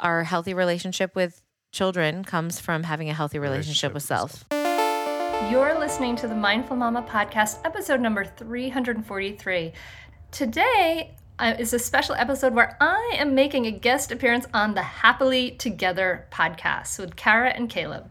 our healthy relationship with children comes from having a healthy relationship, relationship with self. You're listening to the Mindful Mama podcast, episode number 343. Today uh, is a special episode where I am making a guest appearance on the Happily Together podcast with Kara and Caleb.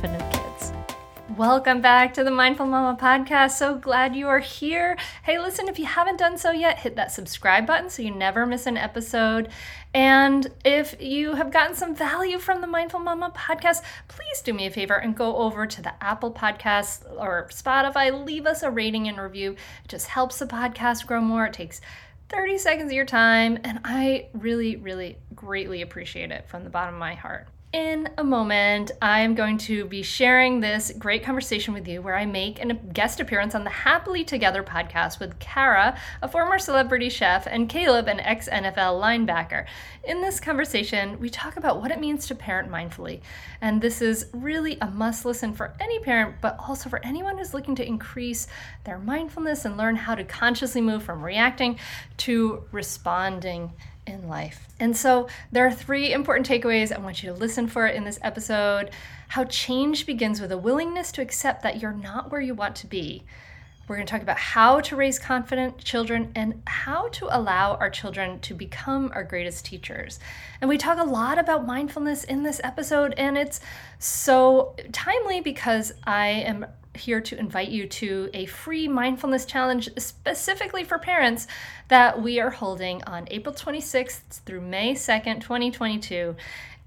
confident kids. Welcome back to the Mindful Mama podcast. So glad you are here. Hey, listen, if you haven't done so yet, hit that subscribe button so you never miss an episode. And if you have gotten some value from the Mindful Mama podcast, please do me a favor and go over to the Apple Podcast or Spotify. Leave us a rating and review. It just helps the podcast grow more. It takes 30 seconds of your time, and I really, really greatly appreciate it from the bottom of my heart. In a moment, I am going to be sharing this great conversation with you where I make a guest appearance on the Happily Together podcast with Kara, a former celebrity chef, and Caleb, an ex NFL linebacker. In this conversation, we talk about what it means to parent mindfully. And this is really a must listen for any parent, but also for anyone who's looking to increase their mindfulness and learn how to consciously move from reacting to responding in life. And so there are three important takeaways I want you to listen for in this episode. How change begins with a willingness to accept that you're not where you want to be. We're going to talk about how to raise confident children and how to allow our children to become our greatest teachers. And we talk a lot about mindfulness in this episode, and it's so timely because I am here to invite you to a free mindfulness challenge specifically for parents that we are holding on April 26th through May 2nd, 2022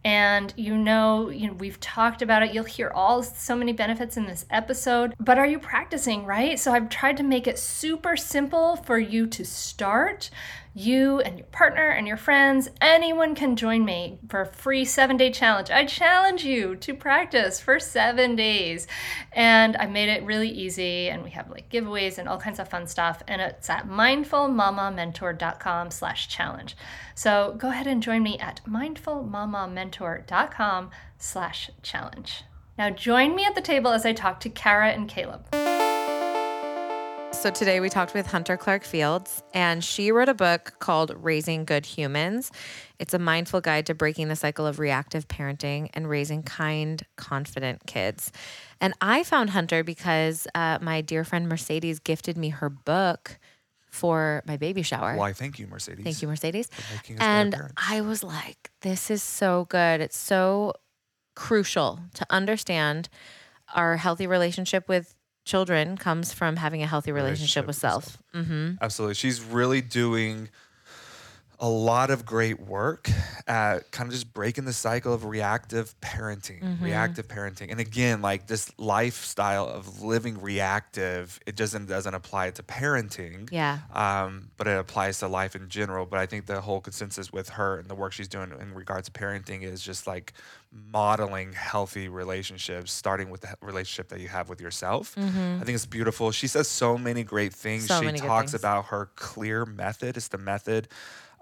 and you know, you know we've talked about it. You'll hear all so many benefits in this episode. But are you practicing right? So i've tried to make it super simple for you to start you and your partner and your friends, anyone can join me for a free seven day challenge. I challenge you to practice for seven days. And I made it really easy and we have like giveaways and all kinds of fun stuff. And it's at mindfulmamamentor.com slash challenge. So go ahead and join me at mindfulmamamentor.com slash challenge. Now join me at the table as I talk to Kara and Caleb. So today we talked with Hunter Clarke-Fields, and she wrote a book called Raising Good Humans. It's a mindful guide to breaking the cycle of reactive parenting and raising kind, confident kids. And I found Hunter because uh, my dear friend Mercedes gifted me her book for my baby shower. Why, thank you, Mercedes. Thank you, Mercedes. And I was like, this is so good. It's so crucial to understand our healthy relationship with children comes from having a healthy relationship, relationship with self. self. Mm-hmm. Absolutely. She's really doing a lot of great work at kind of just breaking the cycle of reactive parenting, mm-hmm. reactive parenting. And again, like this lifestyle of living reactive, it doesn't doesn't apply to parenting. Yeah. Um, but it applies to life in general. But I think the whole consensus with her and the work she's doing in regards to parenting is just like modeling healthy relationships, starting with the relationship that you have with yourself. Mm-hmm. I think it's beautiful. She says so many great things. So she talks things. about her clear method. It's the method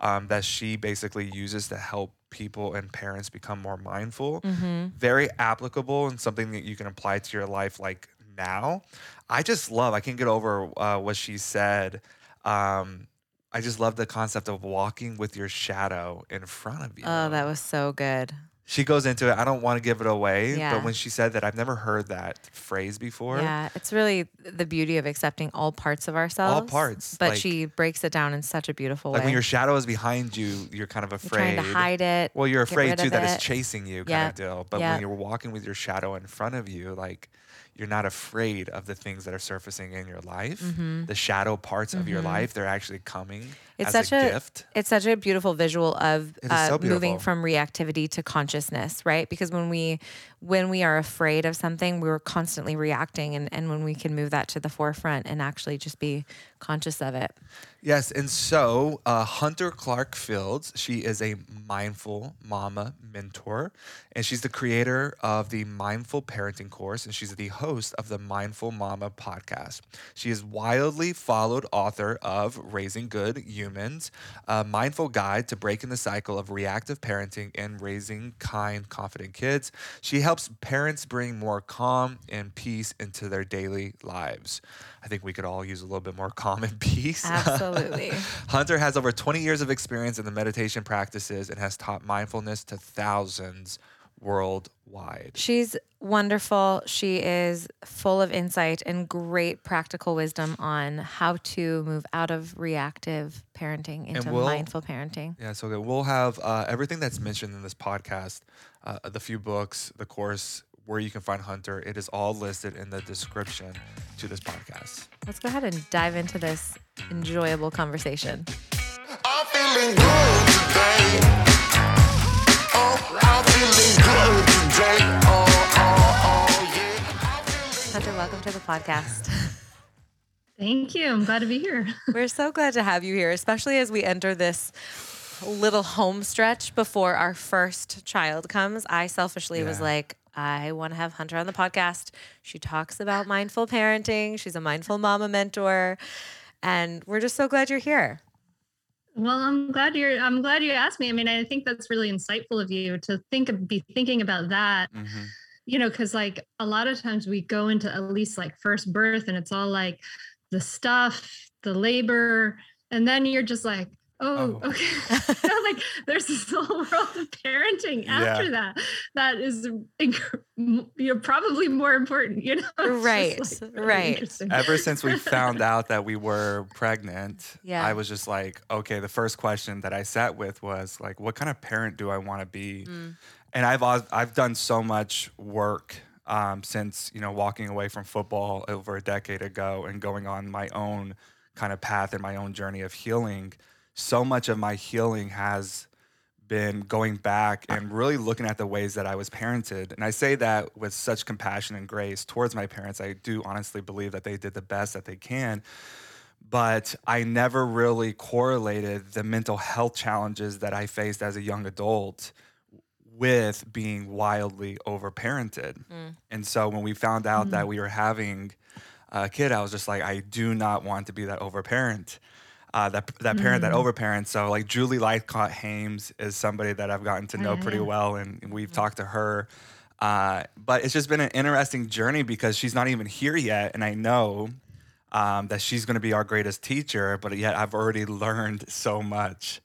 um, that she basically uses to help people and parents become more mindful. Mm-hmm. Very applicable and something that you can apply to your life like now. I just love, I can't get over uh, what she said. Um, I just love the concept of walking with your shadow in front of you. Oh, that was so good. She goes into it. I don't want to give it away, Yeah. but when she said that, I've never heard that phrase before. Yeah, it's really the beauty of accepting all parts of ourselves. All parts, But like- she breaks it down in such a beautiful Like way. Like when your shadow is behind you, you're kind of You're afraid. trying to hide it. Well, you're afraid too that it. it's chasing you, kind Yep. of deal. But Yep. when you're walking with your shadow in front of you, like you're not afraid of the things that are surfacing in your life. The shadow parts of your life, they're actually coming Mm-hmm. It's such a, gift. it's such a beautiful visual of uh, so moving from reactivity to consciousness, right? Because when we when we are afraid of something, we're constantly reacting, and and when we can move that to the forefront and actually just be conscious of it. Yes, and so uh, Hunter Clarke-Fields, she is a mindful mama mentor, and she's the creator of the Mindful Parenting course, and she's the host of the Mindful Mama podcast. She is wildly followed author of Raising Good Humans, a mindful guide to breaking the cycle of reactive parenting and raising kind, confident kids. She helps parents bring more calm and peace into their daily lives. I think we could all use a little bit more calm and peace. Absolutely. Hunter has over 20 years of experience in the meditation practices and has taught mindfulness to thousands worldwide. She's wonderful. She is full of insight and great practical wisdom on how to move out of reactive parenting into we'll- mindful parenting. Yeah, so good. We'll have uh, everything that's mentioned in this podcast, uh, the few books, the course, where you can find Hunter. It is all listed in the description to this podcast. Let's go ahead and dive into this enjoyable conversation. Hunter, welcome to the podcast. Thank you. I'm glad to be here. We're so glad to have you here, especially as we enter this little home stretch before our first child comes. I selfishly was like, I want to have Hunter on the podcast. She talks about mindful parenting. She's a mindful mama mentor. And we're just so glad you're here. Well, I'm glad you're. I'm glad you asked me. I mean, I think that's really insightful of you to think of, be thinking about that. Mm-hmm. You know, because like a lot of times we go into at least like first birth, and it's all like the stuff, the labor, and then you're just like, oh, Oh. okay. like there's this whole world of parenting after that. That is, you know, probably more important. You know, It's just, Right, like, really right. Ever since we found out that we were pregnant, Yeah. I was just like, okay, the first question that I sat with was like, what kind of parent do I want to be? And I've I've done so much work um, since you know walking away from football over a decade ago and going on my own kind of path and my own journey of healing. So much of my healing has been going back and really looking at the ways that I was parented. And I say that with such compassion and grace towards my parents. I do honestly believe that they did the best that they can. But I never really correlated the mental health challenges that I faced as a young adult with being wildly overparented. Mm. And so when we found out that mm. we were having a kid, I was just like, I do not want to be that overparent. Uh, that that parent that overparents. So like Julie Lythcott-Haims is somebody that I've gotten to know pretty well, and we've talked to her. Uh, but it's just been an interesting journey because she's not even here yet, and I know um, that she's going to be our greatest teacher. But yet I've already learned so much.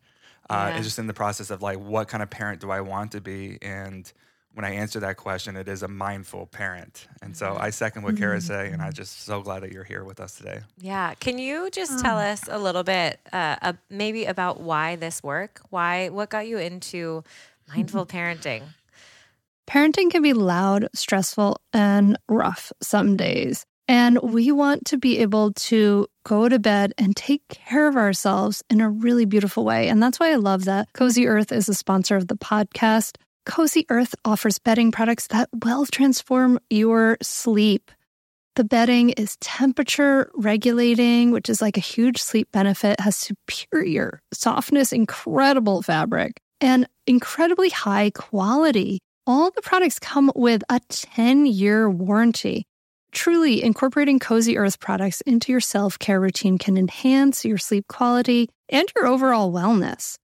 Uh, Yeah. It's just in the process of like, what kind of parent do I want to be? And when I answer that question, it is a mindful parent. And so I second what Kara say, and I'm just so glad that you're here with us today. Yeah. Can you just tell us a little bit, uh, uh, maybe about why this work? Why, what got you into mindful parenting? Parenting can be loud, stressful, and rough some days. And we want to be able to go to bed and take care of ourselves in a really beautiful way. And that's why I love that Cozy Earth is a sponsor of the podcast. Cozy Earth offers bedding products that will transform your sleep. The bedding is temperature regulating, which is like a huge sleep benefit, has superior softness, incredible fabric, and incredibly high quality. All the products come with a 10 year warranty. Truly, incorporating Cozy Earth products into your self care routine can enhance your sleep quality and your overall wellness.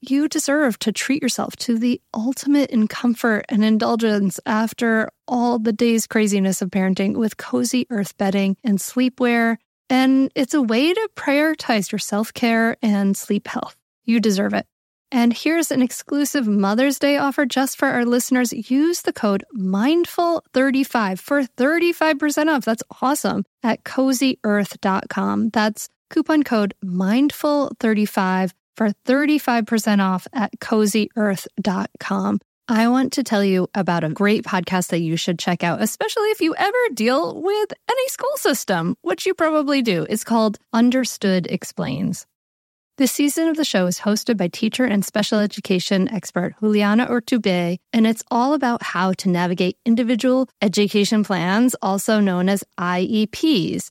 You deserve to treat yourself to the ultimate in comfort and indulgence after all the day's craziness of parenting with cozy earth bedding and sleepwear. And it's a way to prioritize your self care and sleep health. You deserve it. And here's an exclusive Mother's Day offer just for our listeners. Use the code MINDFUL35 for 35% off. That's awesome at cozyearth.com. That's coupon code MINDFUL35 for 35% off at cozyearth.com. I want to tell you about a great podcast that you should check out, especially if you ever deal with any school system, which you probably do. It's called Understood Explains. This season of the show is hosted by teacher and special education expert Juliana Urtubey, and it's all about how to navigate individual education plans, also known as IEPs.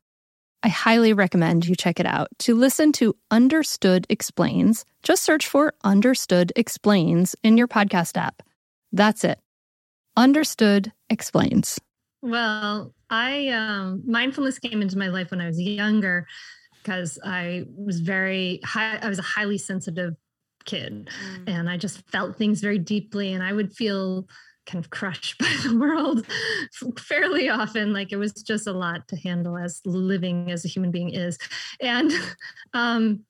I highly recommend you check it out. To listen to Understood Explains, just search for Understood Explains in your podcast app. That's it. Understood Explains. Well, I um, mindfulness came into my life when I was younger because I was very high. I was a highly sensitive kid, mm. and I just felt things very deeply, and I would feel kind of crushed by the world fairly often like it was just a lot to handle as living as a human being is and um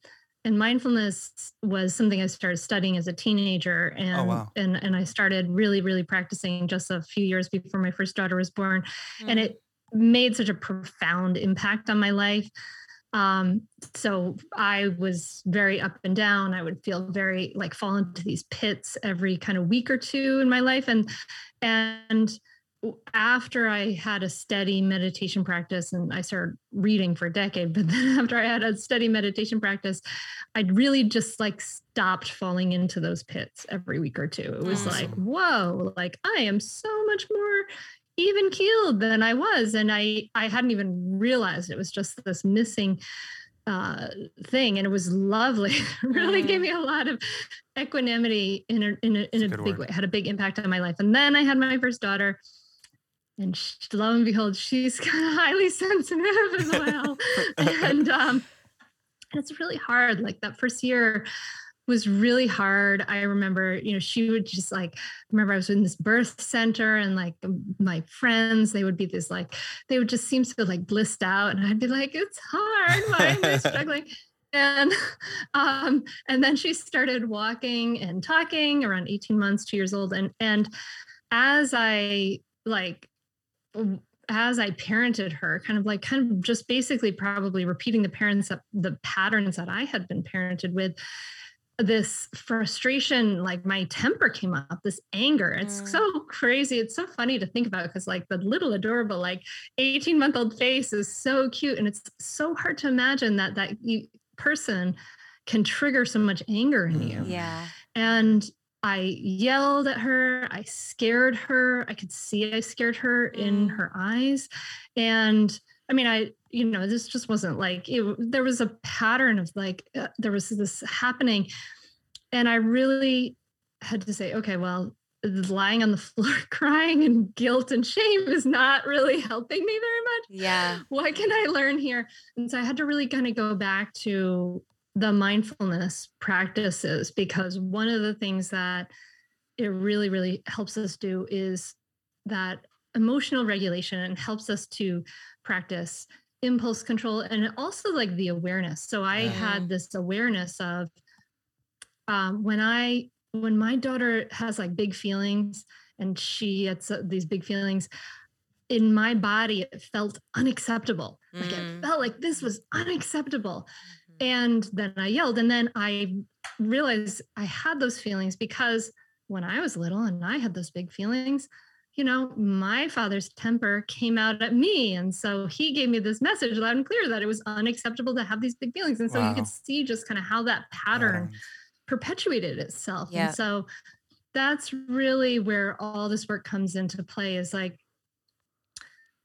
and mindfulness was something I started studying as a teenager and oh, wow. and and I started really really practicing just a few years before my first daughter was born mm. and it made such a profound impact on my life um, so I was very up and down. I would feel very like fall into these pits every kind of week or two in my life. And and after I had a steady meditation practice and I started reading for a decade, but then after I had a steady meditation practice, I'd really just like stopped falling into those pits every week or two. It was awesome. like, whoa, like I am so much more even keeled than I was. And I, I hadn't even realized it was just this missing uh, thing. And it was lovely. really mm. gave me a lot of equanimity in a, in a, in a, a big word. way, had a big impact on my life. And then I had my first daughter and she, lo and behold, she's kind of highly sensitive as well. and um, it's really hard. Like that first year, was really hard. I remember, you know, she would just like, remember I was in this birth center and like my friends, they would be this like, they would just seem so like blissed out. And I'd be like, it's hard. Why am I struggling? and um, and then she started walking and talking around 18 months, two years old. And and as I like as I parented her, kind of like kind of just basically probably repeating the parents the patterns that I had been parented with this frustration like my temper came up this anger. It's mm. so crazy. It's so funny to think about because like the little adorable like 18 month old face is so cute and it's so hard to imagine that that you, person can trigger so much anger in you. Yeah. And i yelled at her i scared her i could see i scared her mm. in her eyes and I mean, I, you know, this just wasn't like it, there was a pattern of like, uh, there was this happening. And I really had to say, okay, well, lying on the floor crying and guilt and shame is not really helping me very much. Yeah. What can I learn here? And so I had to really kind of go back to the mindfulness practices because one of the things that it really, really helps us do is that emotional regulation and helps us to practice impulse control and also like the awareness. So I had this awareness of um, when I when my daughter has like big feelings and she gets uh, these big feelings in my body it felt unacceptable mm. like it mm. felt like this was unacceptable mm-hmm. and then i yelled and then i realized i had those feelings because when i was little and i had those big feelings you know, my father's temper came out at me. And so he gave me this message loud and clear that it was unacceptable to have these big feelings. And so you could see just kind of how that pattern Patterns. perpetuated itself. Yeah. And so that's really where all this work comes into play is like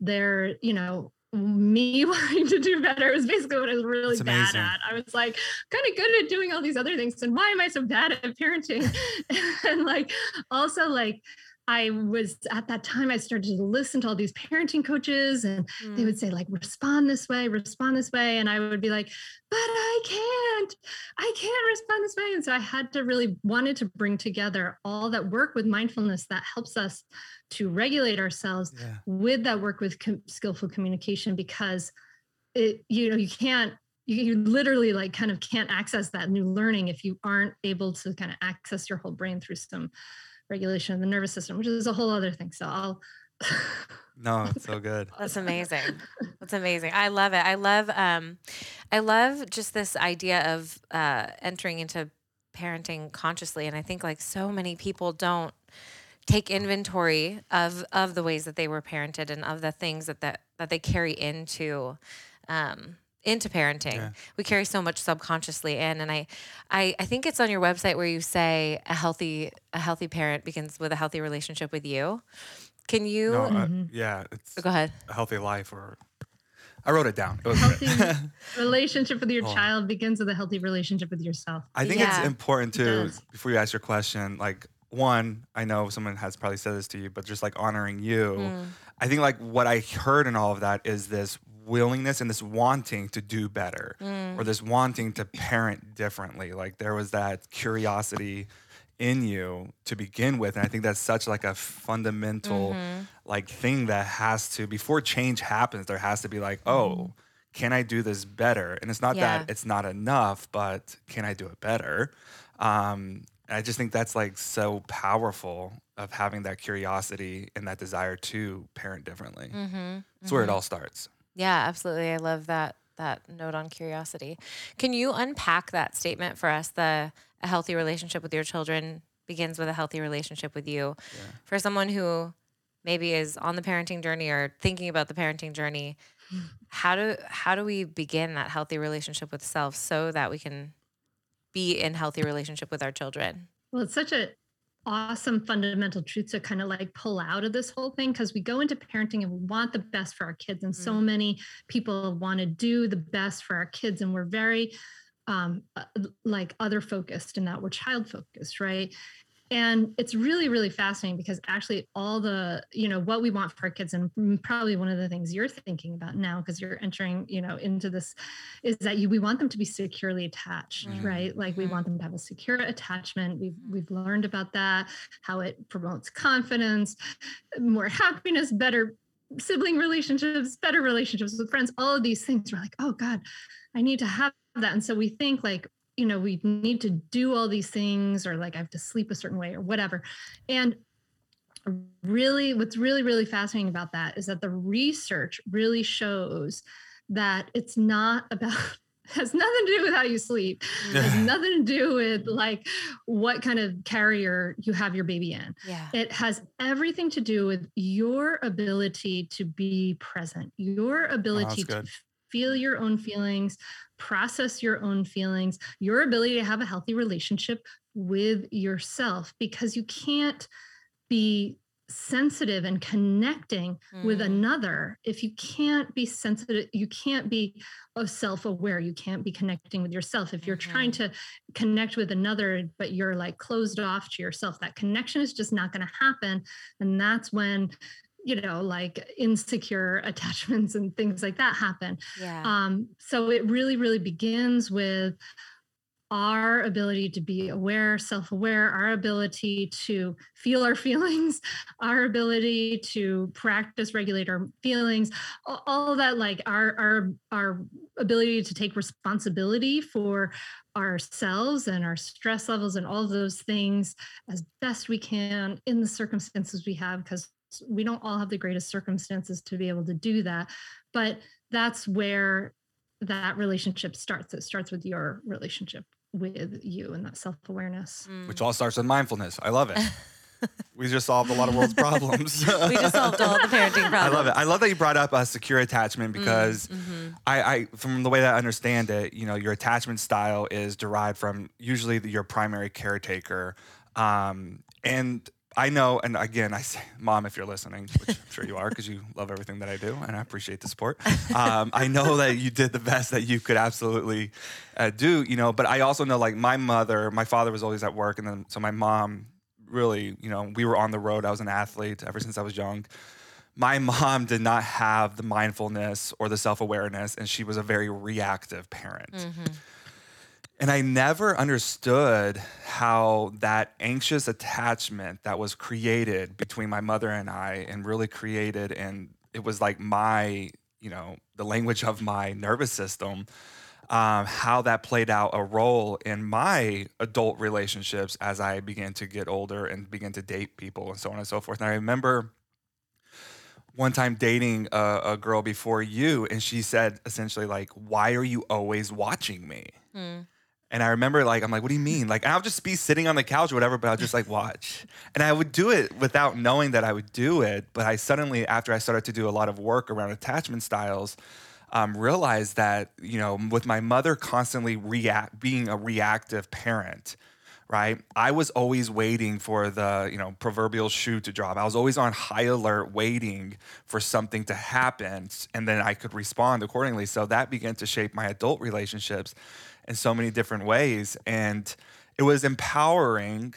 there, you know, me wanting to do better was basically what I was really bad at. I was like kind of good at doing all these other things. And why am I so bad at parenting? and like also like I was at that time I started to listen to all these parenting coaches and they Mm. would say like respond this way respond this way and i would be like but i can't i can't respond this way and so i had to really wanted to bring together all that work with mindfulness that helps us to regulate ourselves Yeah. with that work with com- skillful communication because it you know you can't you, you literally like kind of can't access that new learning if you aren't able to kind of access your whole brain through some regulation of the nervous system which is a whole other thing so i'll No, it's so good. That's amazing. That's amazing. I love it. I love um I love just this idea of uh entering into parenting consciously and I think like so many people don't take inventory of of the ways that they were parented and of the things that that, that they carry into um into parenting. Yeah. We carry so much subconsciously in and I, I I think it's on your website where you say a healthy a healthy parent begins with a healthy relationship with you. Can you No, I- Mhm. yeah, it's go ahead? a healthy life or I wrote it down. It was Healthy relationship with your Oh. child begins with a healthy relationship with yourself. I think Yeah. it's important to does. before you ask your question, like one, I know someone has probably said this to you, but just like honoring you. Mm. I think like what I heard in all of that is this willingness and this wanting to do better Mm. or this wanting to parent differently. Like there was that curiosity in you to begin with. And I think that's such like a fundamental Mm-hmm. like thing that has to before change happens, there has to be like, Mm-hmm. oh, can I do this better? And it's not Yeah. that it's not enough, but can I do it better? Um, I just think that's like so powerful of having that curiosity and that desire to parent differently. Mm-hmm. That's where it all starts. Yeah, absolutely. I love that that note on curiosity. Can you unpack that statement for us? The a healthy relationship with your children begins with a healthy relationship with you. For someone who maybe is on the parenting journey or thinking about the parenting journey, how do how do we begin that healthy relationship with self so that we can be in healthy relationship with our children? Well, it's such a awesome fundamental truths to kind of like pull out of this whole thing because we go into parenting and we want the best for our kids and so Mm. many people want to do the best for our kids and we're very um uh, like other focused in that we're child focused right and it's really really fascinating because actually all the you know what we want for our kids and probably one of the things you're thinking about now because you're entering you know into this is that you we want them to be securely attached Mhm. right like we Mhm. want them to have a secure attachment we've we've learned about that how it promotes confidence more happiness better sibling relationships better relationships with friends all of these things we're like oh god i need to have that and so we think like you know we need to do all these things or like i have to sleep a certain way or whatever and really what's really really fascinating about that is that the research really shows that it's not about has nothing to do with how you sleep has nothing to do with like what kind of carrier you have your baby in Yeah. it has everything to do with your ability to be present, your oh, ability to good. Feel your own feelings, process your own feelings, your ability to have a healthy relationship with yourself, because you can't be sensitive and connecting with Mm. another if you can't be sensitive you can't be of self-aware you can't be connecting with yourself if you're trying to connect with another but you're like closed off to yourself that connection is just not going to happen and that's when you know like insecure attachments and things like that happen Yeah. um, so it really, really begins with our ability to be aware, self aware, our ability to feel our feelings, our ability to practice, regulate our feelings, all of that, like our, our, our ability to take responsibility for ourselves and our stress levels and all of those things as best we can in the circumstances we have, because we don't all have the greatest circumstances to be able to do that. But that's where that relationship starts. It starts with your relationship with you and that self awareness. Mm. Which all starts with mindfulness. I love it. we just solved a lot of world's problems. we just solved all the parenting problems. I love it. I love that you brought up a secure attachment Mm, because mm-hmm. I, I, from the way that I understand it, you know, your attachment style is derived from usually the, your primary caretaker, um, and I know, and again, I say, mom, if you're listening, which I'm sure you are, because you love everything that I do, and I appreciate the support. Um, I know that you did the best that you could absolutely uh, do, you know. But I also know, like my mother, my father was always at work, and then so my mom really, you know, we were on the road. I was an athlete ever since I was young. My mom did not have the mindfulness or the self awareness, and she was a very reactive parent. And I never understood how that anxious attachment that was created between my mother and I, and really created, and it was like my, you know, the language of my nervous system, um, how that played out a role in my adult relationships as I began to get older and begin to date people and so on and so forth. And I remember one time dating a, a girl before you, and she said essentially, like, why are you always watching me? And I remember, like, I'm like, what do you mean? Like, I'll just be sitting on the couch or whatever, but I'll just like watch. And I would do it without knowing that I would do it. But I suddenly, after I started to do a lot of work around attachment styles, um, realized that, you know, with my mother constantly react, being a reactive parent, right? I was always waiting for the, you know, proverbial shoe to drop. I was always on high alert waiting for something to happen and then I could respond accordingly. So that began to shape my adult relationships in so many different ways and it was empowering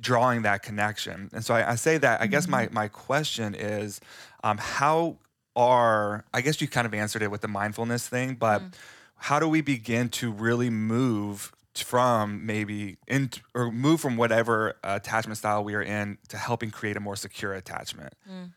drawing that connection. And so I, I say that, I guess my mm-hmm. my question is um, how are I guess you kind of answered it with the mindfulness thing, but mm. how do we begin to really move from maybe in or move from whatever attachment style we are in to helping create a more secure attachment? Mm.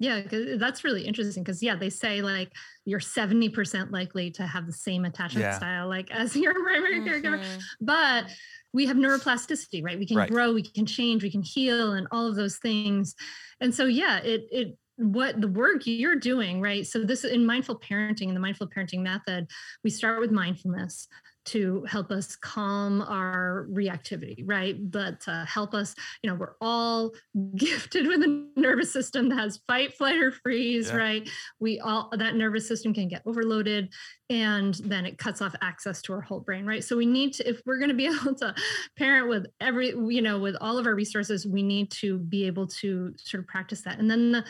Yeah, 'cause that's really interesting because yeah, they say like you're 70% likely to have the same attachment Yeah. style like as your primary caregiver. Mhm. But we have neuroplasticity, right? We can Right. grow, we can change, we can heal and all of those things. And so yeah, it it what the work you're doing, right? So this in mindful parenting, in the mindful parenting method, we start with mindfulness to help us calm our reactivity, right? But to help us, you know, we're all gifted with a nervous system that has fight, flight, or freeze, Yeah. right? We all that nervous system can get overloaded and then it cuts off access to our whole brain, right? So we need to, if we're going to be able to parent with every, you know, with all of our resources, we need to be able to sort of practice that. And then the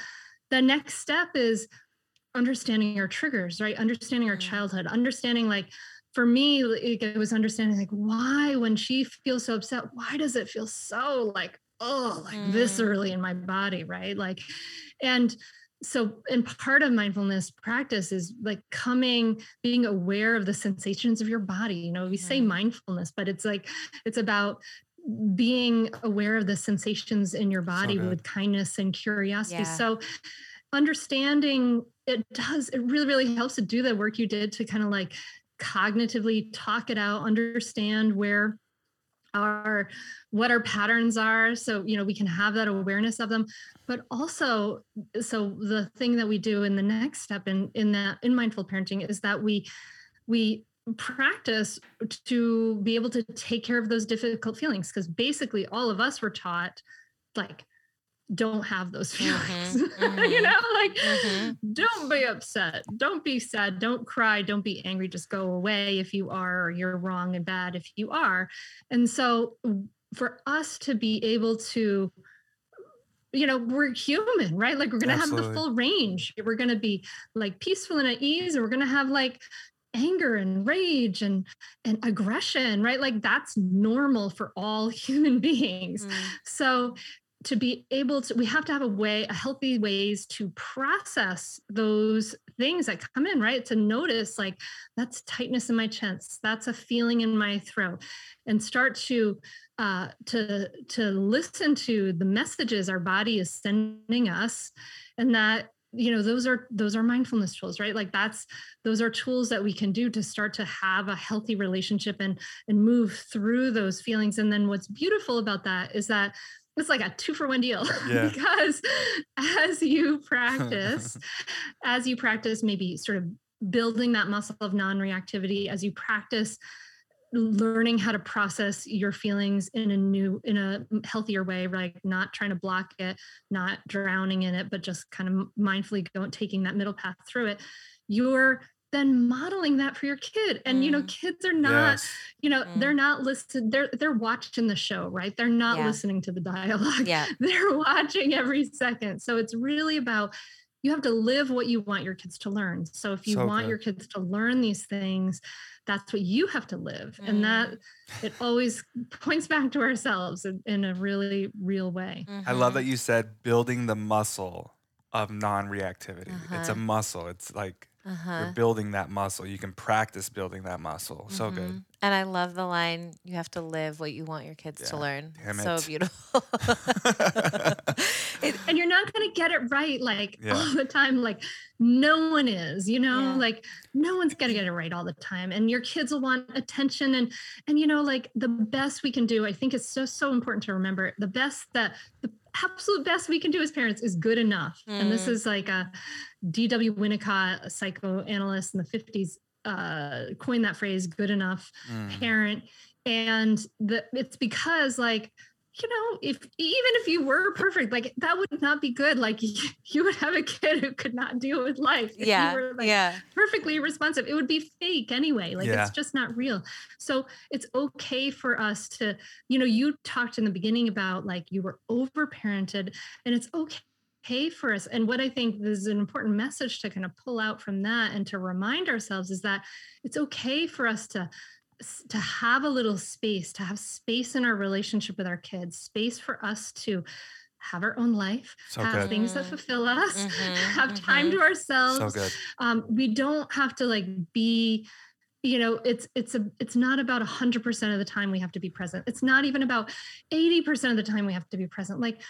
the next step is understanding our triggers, right? Understanding our Mm. childhood, understanding like for me, like, it was understanding like why when she feels so upset, why does it feel so like oh like Mm. viscerally in my body, right? Like, and so and part of mindfulness practice is like coming being aware of the sensations of your body you know we say Mhm. mindfulness but it's like it's about being aware of the sensations in your body good. with kindness and curiosity Yeah. so understanding it does it really really helps to do the work you did to kind of like cognitively talk it out understand where our what our patterns are so you know we can have that awareness of them. But also so the thing that we do in the next step in in that in mindful parenting is that we we practice to be able to take care of those difficult feelings because basically all of us were taught like don't have those feelings Mhm, you mhm, know like mhm. don't be upset don't be sad don't cry don't be angry just go away if you are or you're wrong and bad if you are. And so for us to be able to you know we're human right? Like we're gonna have the full range. We're gonna be like peaceful and at ease and we're gonna have like anger and rage and and aggression right? Like that's normal for all human beings. Mm. so to be able to we have to have a way a healthy ways to process those things that come in right? To notice like that's tightness in my chest that's a feeling in my throat and start to uh to to listen to the messages our body is sending us and that you know those are those are mindfulness tools right? Like that's those are tools that we can do to start to have a healthy relationship and and move through those feelings and then what's beautiful about that is that it's like a two for one deal Yeah. because as you practice as you practice maybe sort of building that muscle of non-reactivity as you practice learning how to process your feelings in a new in a healthier way like not trying to block it not drowning in it but just kind of mindfully going taking that middle path through it you're then modeling that for your kid and you know Mm. kids are not Yes. you know Mm. they're not listening they're they're watching the show right they're not Yeah. listening to the dialogue Yeah. they're watching every second so it's really about you have to live what you want your kids to learn so if you So want good. your kids to learn these things that's what you have to live and that it always points back to ourselves in, in a really real way I love that you said building the muscle of non-reactivity. It's a Uh-huh. muscle. It's like Uh-huh. you're building that muscle. You can practice building that muscle. So good. And I love the line, you have to live what you want your kids to learn. damn so it. beautiful. It- and you're not going to get it right like Yeah. all the time like no one is you know Yeah. like no one's going to get it right all the time and your kids will want attention and and you know like the best we can do i think it's so so important to remember the best that the absolute best we can do as parents is good enough and this Mm. is like a dw winnicott a psychoanalyst in the 50s uh coined that phrase good enough Mm. parent and the it's because like you know if even if you were perfect like that would not be good like you, you would have a kid who could not deal with life if yeah. you were like yeah. perfectly responsive it would be fake anyway like Yeah. it's just not real so it's okay for us to you know you talked in the beginning about like you were over parented and it's okay okay for us and what i think is an important message to kind of pull out from that and to remind ourselves is that it's okay for us to to have a little space to have space in our relationship with our kids space for us to have our own life So have good. things that Mm. fulfill us Mhm, have time mhm. to ourselves So good. um, we don't have to like be you know it's it's a it's not about 100% of the time we have to be present it's not even about 80% of the time we have to be present like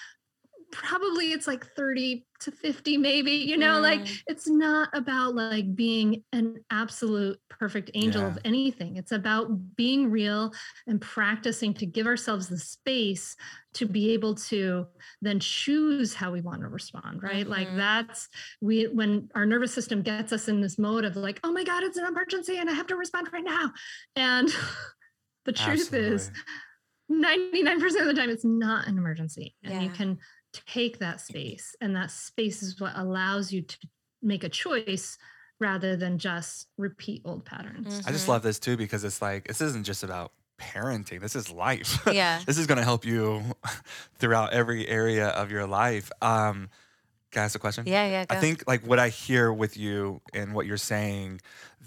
probably it's like 30 to 50 maybe you know like Mm. it's not about like being an absolute perfect angel Yeah. of anything it's about being real and practicing to give ourselves the space to be able to then choose how we want to respond right like Mhm. that's we when our nervous system gets us in this mode of like oh my god it's an emergency and i have to respond right now and the truth is 99% of the time it's not an emergency and you can take that space and that space is what allows you to make a choice rather than just repeat old patterns I just Mhm. love this too because it's like this isn't just about parenting. This is life. Yeah. this is going to help you throughout every area of your life. Um, can I ask a question? Yeah, yeah. I think like what I hear with you and what you're saying,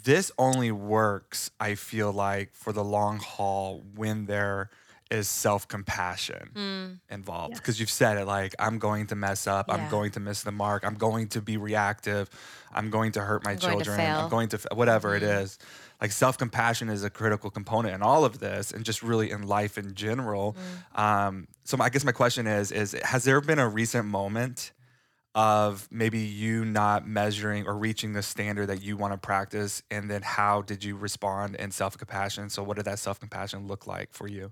this only works, I feel like, for the long haul when there is self compassion Mm, involved. Because you've said it like, I'm going to mess up, I'm going to miss the mark, I'm going to be reactive, I'm going to hurt my I'm children, fail. I'm going to, f- whatever it Mhm. is. Like self compassion is a critical component in all of this and just really in life in general. mm. Um, so I guess my question is: is has there been a recent moment of maybe you not measuring or reaching the standard that you want to practice, and then how did you respond in self compassion? So what did that self compassion look like for you?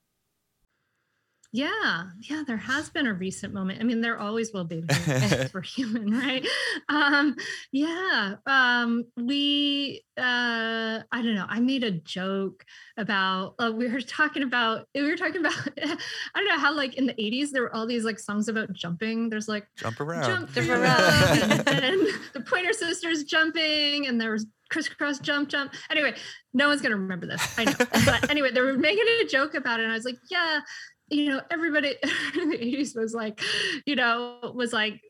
Yeah, yeah, there has been a recent moment. I mean, there always will be because we're human, right? Um, yeah, um, we, uh, I don't know. I made a joke about uh, we were talking about we were talking about I don't know how like in the '80s there were all these like songs about jumping. There's like Jump around. jump Jump around, and the Pointer Sisters jumping, and there was Kris Kross jump jump. Anyway, no one's gonna remember this. I know, but anyway, they were making a joke about it, and I was like, yeah you know, everybody in the 80s was like, you know, was like,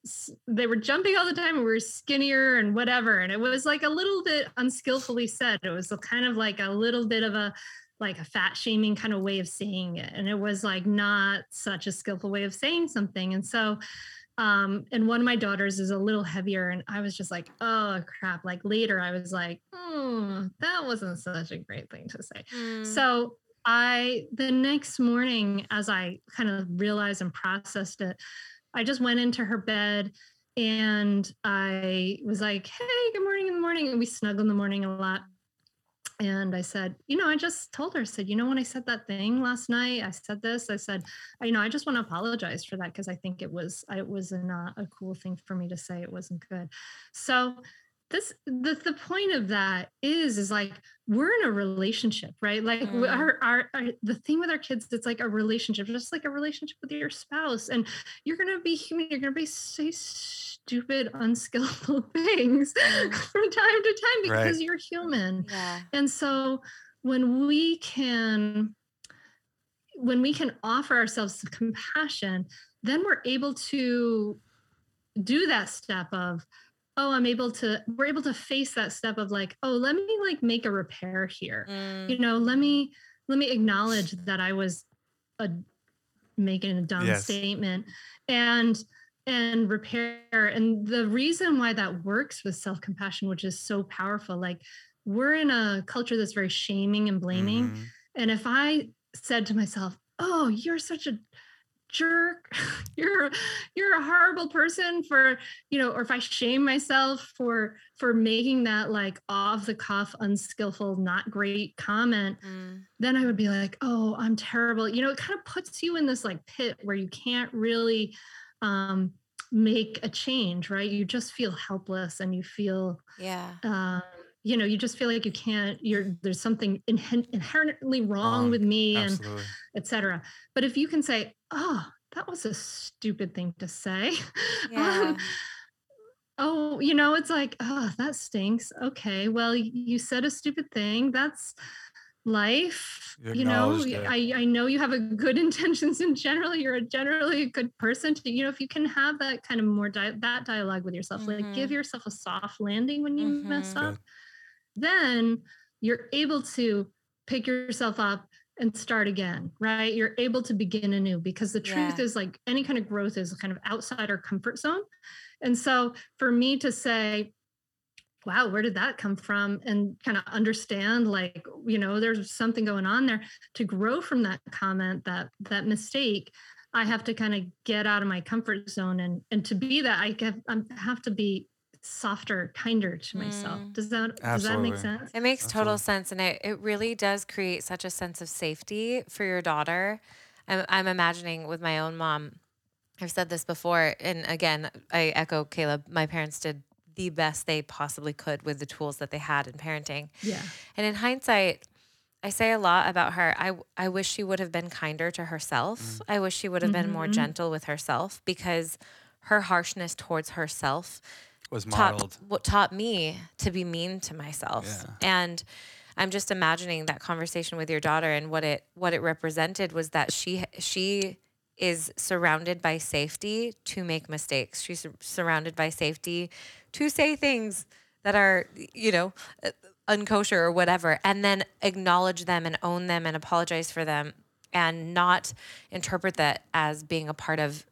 they were jumping all the time and we were skinnier and whatever. And it was like a little bit unskillfully said. It was a kind of like a little bit of a, like a fat shaming kind of way of saying it. And it was like not such a skillful way of saying something. And so, um, and one of my daughters is a little heavier. And I was just like, oh crap. Like later, I was like, hmm, that wasn't such a great thing to say. Mm. So I, the next morning, as I kind of realized and processed it, I just went into her bed and I was like, hey, good morning in the morning. And we snuggle in the morning a lot. And I said, you know, I just told her, I said, you know, when I said that thing last night, I said this, I said, you know, I just want to apologize for that because I think it was, it was not a cool thing for me to say. It wasn't good. So this the, the point of that is is like we're in a relationship right like Mm. our, our our the thing with our kids it's like a relationship just like a relationship with your spouse and you're gonna be human you're gonna be say stupid unskillful things Mm. from time to time Right. because you're human yeah. and so when we can when we can offer ourselves compassion, then we're able to do that step of oh i'm able to we're able to face that step of like oh let me like make a repair here Mm. you know let me let me acknowledge that i was a making a dumb Yes. statement and and repair and the reason why that works with self-compassion which is so powerful like we're in a culture that's very shaming and blaming Mhm. and if i said to myself oh you're such a jerk you're you're a horrible person for you know or if i shame myself for for making that like off the cuff unskillful not great comment Mm. then I would be like, oh, I'm terrible. You know, it kind of puts you in this like pit where you can't really um, make a change, right? You just feel helpless and you feel, Yeah. um, you know, you just feel like you can't, you're, there's something inhe- inherently wrong, Wrong. with me and etc. But if you can say, oh, that was a stupid thing to say. Yeah. um, oh, you know, it's like, oh, that stinks. Okay, well, you said a stupid thing. That's life. You You, know, acknowledged. I, I know you have a good intentions in general. You're a generally a good person. To, you know, if you can have that kind of more di- that dialogue with yourself, like give yourself a soft landing when you mess Mhm. up, then you're able to pick yourself up and start again, right? You're able to begin anew because the truth Yeah. is like any kind of growth is kind of outside our comfort zone. And so for me to say, wow, where did that come from? And kind of understand like, you know, there's something going on there to grow from that comment, that that mistake. I have to kind of get out of my comfort zone and and to be that I have I have to be softer, kinder to myself. Mm. Does that does that make sense? It makes total Absolutely. sense. And it, it really does create such a sense of safety for your daughter. I'm, I'm imagining with my own mom, I've said this before. And again, I echo Caleb. My parents did the best they possibly could with the tools that they had in parenting. Yeah. And in hindsight, I say a lot about her. I, I wish she would have been kinder to herself. I wish she would have been more Mhm. gentle with herself because her harshness towards herself Was taught modeled. what taught me to be mean to myself Yeah. and i'm just imagining that conversation with your daughter and what it what it represented was that she she is surrounded by safety to make mistakes she's surrounded by safety to say things that are you know uh, unkosher or whatever and then acknowledge them and own them and apologize for them and not interpret that as being a part of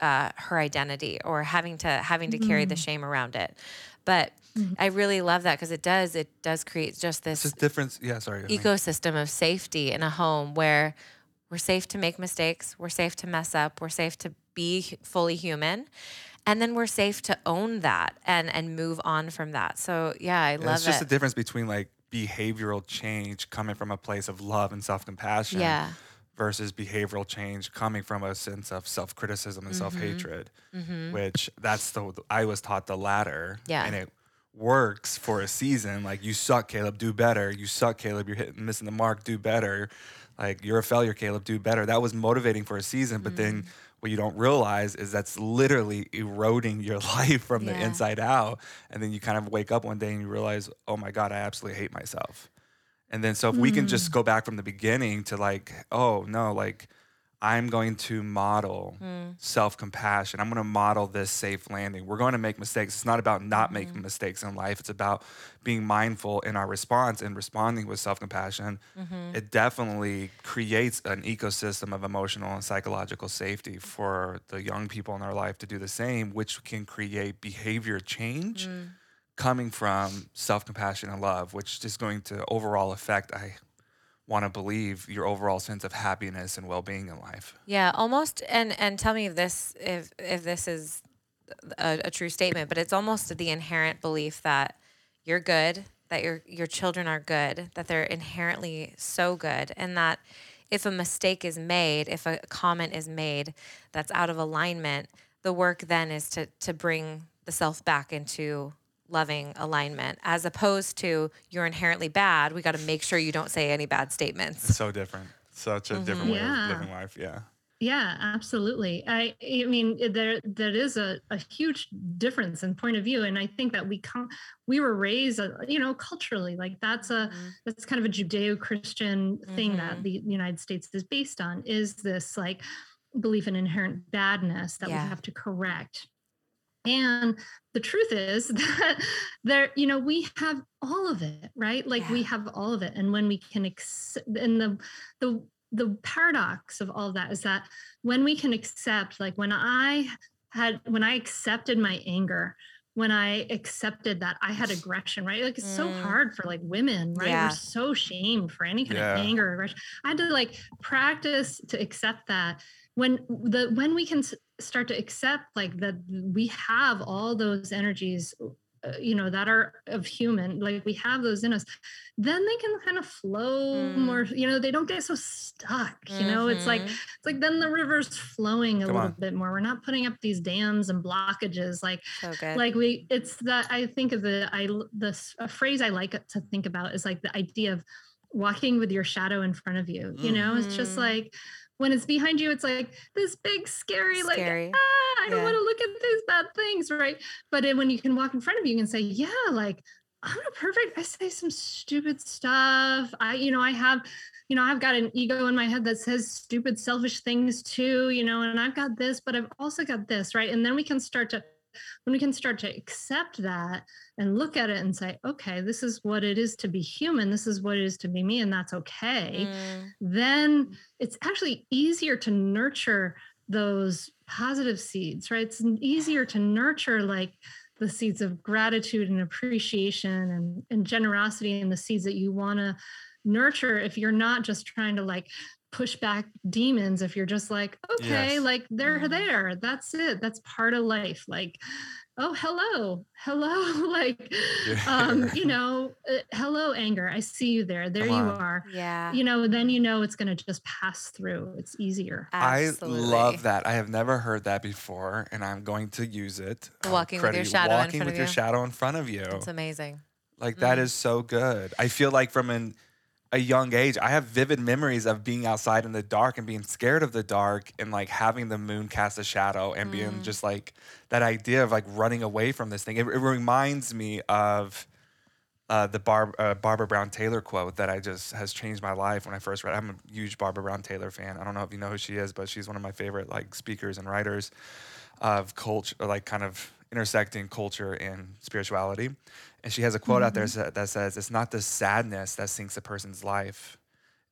uh, her identity or having to having to carry the shame around it. But I really love that because it does it does create just this just difference. Yeah, sorry. Mean- ecosystem of safety in a home where we're safe to make mistakes, we're safe to mess up, we're safe to be fully human, and then we're safe to own that and and move on from that. So yeah, I Yeah, love it's just it. the difference between like behavioral change coming from a place of love and self compassion Yeah. Versus behavioral change coming from a sense of self criticism and Mm-hmm. self hatred, which that's the, I was taught the latter. Yeah. And it works for a season. Like, you suck, Caleb, do better. You suck, Caleb, you're hitting, missing the mark, do better. Like, you're a failure, Caleb, do better. That was motivating for a season. But then Mm. what you don't realize is that's literally eroding your life from the inside out. And then you kind of wake up one day and you realize, oh my God, I absolutely hate myself. And then so if we can just mm. go back from the beginning to like, oh no, like I'm going to model mm. self-compassion. I'm going to model this safe landing. We're going to make mistakes. It's not about not mm-hmm. making mistakes in life. It's about being mindful in our response and responding with self-compassion. Mm-hmm. It definitely creates an ecosystem of emotional and psychological safety for the young people in our life to do the same, which can create behavior change mm. Coming from self-compassion and love, which is going to overall affect, I want to believe, your overall sense of happiness and well-being in life. Yeah, almost. And and tell me if this if if this is a, a true statement, but it's almost the inherent belief that you're good, that your your children are good, that they're inherently so good, and that if a mistake is made, if a comment is made that's out of alignment, the work then is to to bring the self back into loving alignment as opposed to you're inherently bad we got to make sure you don't say any bad statements It's so different. Such a different way Yeah. of living life. Yeah. Yeah, absolutely. I I mean there there is a, a huge difference in point of view, and I think that we come we were raised, uh, you know, culturally like that's a that's kind of a Judeo-Christian thing that Mhm. the United States is based on. Is this like belief in inherent badness that Yeah. we have to correct? And the truth is that there, you know, we have all of it, right? Like we have all of it, and when we can accept, and the the the paradox of all of that is that when we can accept like when i had when i accepted my anger when i accepted that i had aggression right like it's so Mm. hard for like women right Yeah. we're so shamed for any kind Yeah. of anger or aggression i had to like practice to accept that when the when we can s- start to accept like that we have all those energies uh, you know that are of human like we have those in us then they can kind of flow Mm. more you know they don't get so stuck you know it's like Mhm. it's like then the river's flowing a Come little on. bit more we're not putting up these dams and blockages like so like we it's that i think of the i this a phrase i like to think about is like the idea of walking with your shadow in front of you you know it's just Mhm. like when it's behind you it's like this big scary, Scary. like ah, i don't want to look at these bad things right? But then when you can walk in front of you you can say yeah like i'm not perfect i say some stupid stuff. I you know i have you know i've got an ego in my head that says stupid selfish things too you know and i've got this but i've also got this right? And then we can start to when we can start to accept that and look at it and say okay this is what it is to be human this is what it is to be me and that's okay Mm. then it's actually easier to nurture those positive seeds, right? It's easier to nurture like the seeds of gratitude and appreciation and, and generosity and the seeds that you want to nurture if you're not just trying to like push back demons if you're just like okay Yes. like they're Mhm. there that's it that's part of life like oh hello hello like um you know uh, hello anger i see you there there Come you on. are yeah you know, then you know it's going to just pass through. It's easier. Absolutely. I love that. I have never heard that before, and I'm going to use it. The Um, walking with your credit- shadow in walking front with of your you. shadow in front of you. it's amazing Like that Mhm. is so good. I feel like from an a young age, I have vivid memories of being outside in the dark and being scared of the dark and like having the moon cast a shadow and being Mm. just like that idea of like running away from this thing. It, it reminds me of uh, the Bar- uh, Barbara Brown Taylor quote that I just has changed my life when I first read. it. I'm a huge Barbara Brown Taylor fan. I don't know if you know who she is, but she's one of my favorite like speakers and writers of culture, like kind of intersecting culture and spirituality. And she has a quote out there that says, "It's not the sadness that sinks a person's life;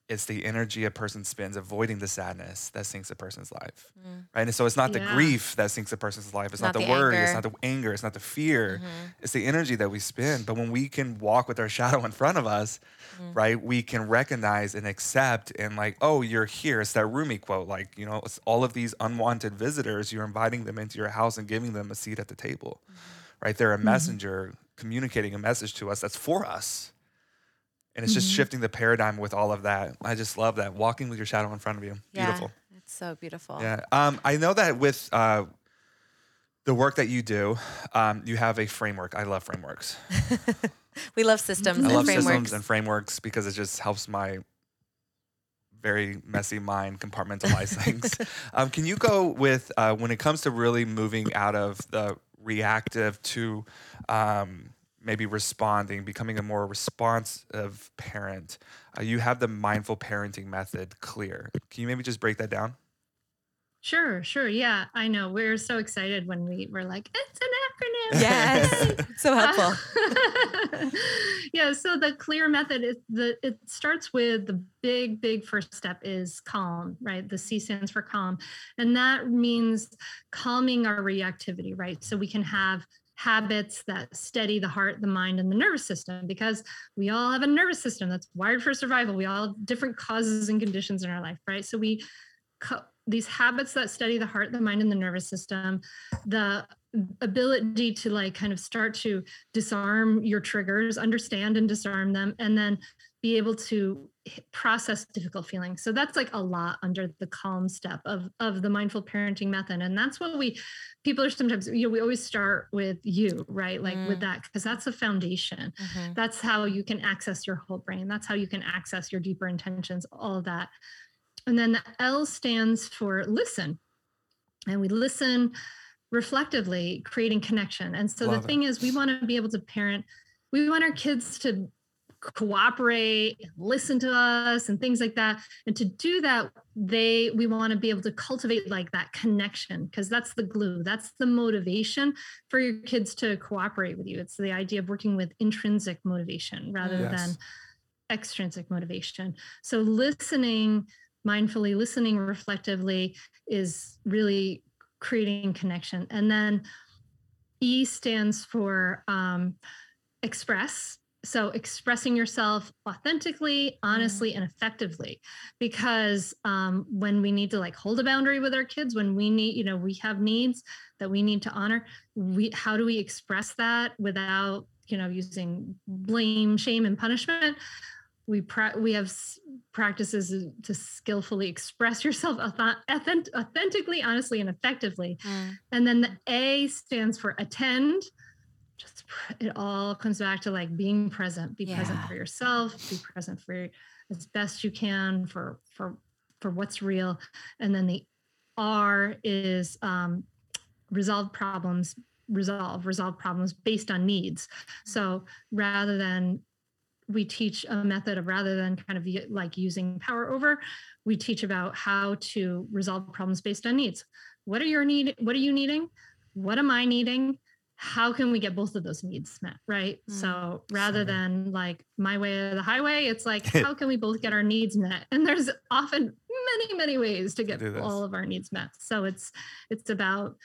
it's the energy a person spends avoiding the sadness that sinks a person's life. Mm. Right. And so it's not the grief that sinks a person's life. It's not, Not the, the worry. It's not the anger. It's not the fear. Mhm. It's the energy that we spend. But when we can walk with our shadow in front of us, Mm. right, we can recognize and accept and like, oh, you're here. It's that Rumi quote, like, you know, it's all of these unwanted visitors, you're inviting them into your house and giving them a seat at the table. Right. They're a messenger communicating a message to us that's for us. And it's just Mhm. shifting the paradigm with all of that. I just love that. Walking with your shadow in front of you. Yeah, Beautiful. It's so beautiful. Yeah. Um, I know that with uh, the work that you do, um, you have a framework. I love frameworks. we love systems I and love frameworks. systems and frameworks because it just helps my very messy mind compartmentalize things. Um, can you go with uh, when it comes to really moving out of the reactive to um, maybe responding, becoming a more responsive parent? Uh, you have the mindful parenting method clear. Can you maybe just break that down? Sure, sure. Yeah, I know. We are so excited when we were like, it's an acronym. Yes. So helpful. Uh, yeah, so the clear method is the it starts with the big, big first step is calm, right? The C stands for calm. And that means calming our reactivity, right? So we can have habits that steady the heart, the mind, and the nervous system because we all have a nervous system that's wired for survival. We all have different causes and conditions in our life, right? So we these habits that study the heart, the mind, and the nervous system, the ability to like kind of start to disarm your triggers, understand and disarm them, and then be able to process difficult feelings. So that's like a lot under the calm step of of the mindful parenting method, and that's what we people are sometimes you know we always start with you right like with Mm. that because that's the foundation Mhm. that's how you can access your whole brain that's how you can access your deeper intentions all of that and then the l stands for listen. And we listen reflectively creating connection. And so Love the thing is we want to be able to parent we want our kids to cooperate listen to us and things like that. And to do that they we want to be able to cultivate like that connection because that's the glue that's the motivation for your kids to cooperate with you. It's the idea of working with intrinsic motivation rather Yes. than extrinsic motivation. So listening mindfully listening reflectively is really creating connection. And then e stands for um, express. So expressing yourself authentically honestly and effectively. Because um, when we need to like hold a boundary with our kids when we need you know we have needs that we need to honor we how do we express that without you know using blame shame and punishment we pra- we have s- practices to skillfully express yourself auth- authentic- authentically honestly and effectively Mm. and then the A stands for attend. Just it all comes back to like being present. Be present for yourself. Be present for as best you can for for for what's real. And then the R is um, resolve problems. Resolve resolve problems based on needs. So rather than we teach a method of rather than kind of like using power over, we teach about how to resolve problems based on needs. What are your need what are you needing? What am i needing? How can we get both of those needs met right? Mm. so rather So- than like my way or the highway it's like how can we both get our needs met? And there's often many many ways to get all of our needs met. So it's it's about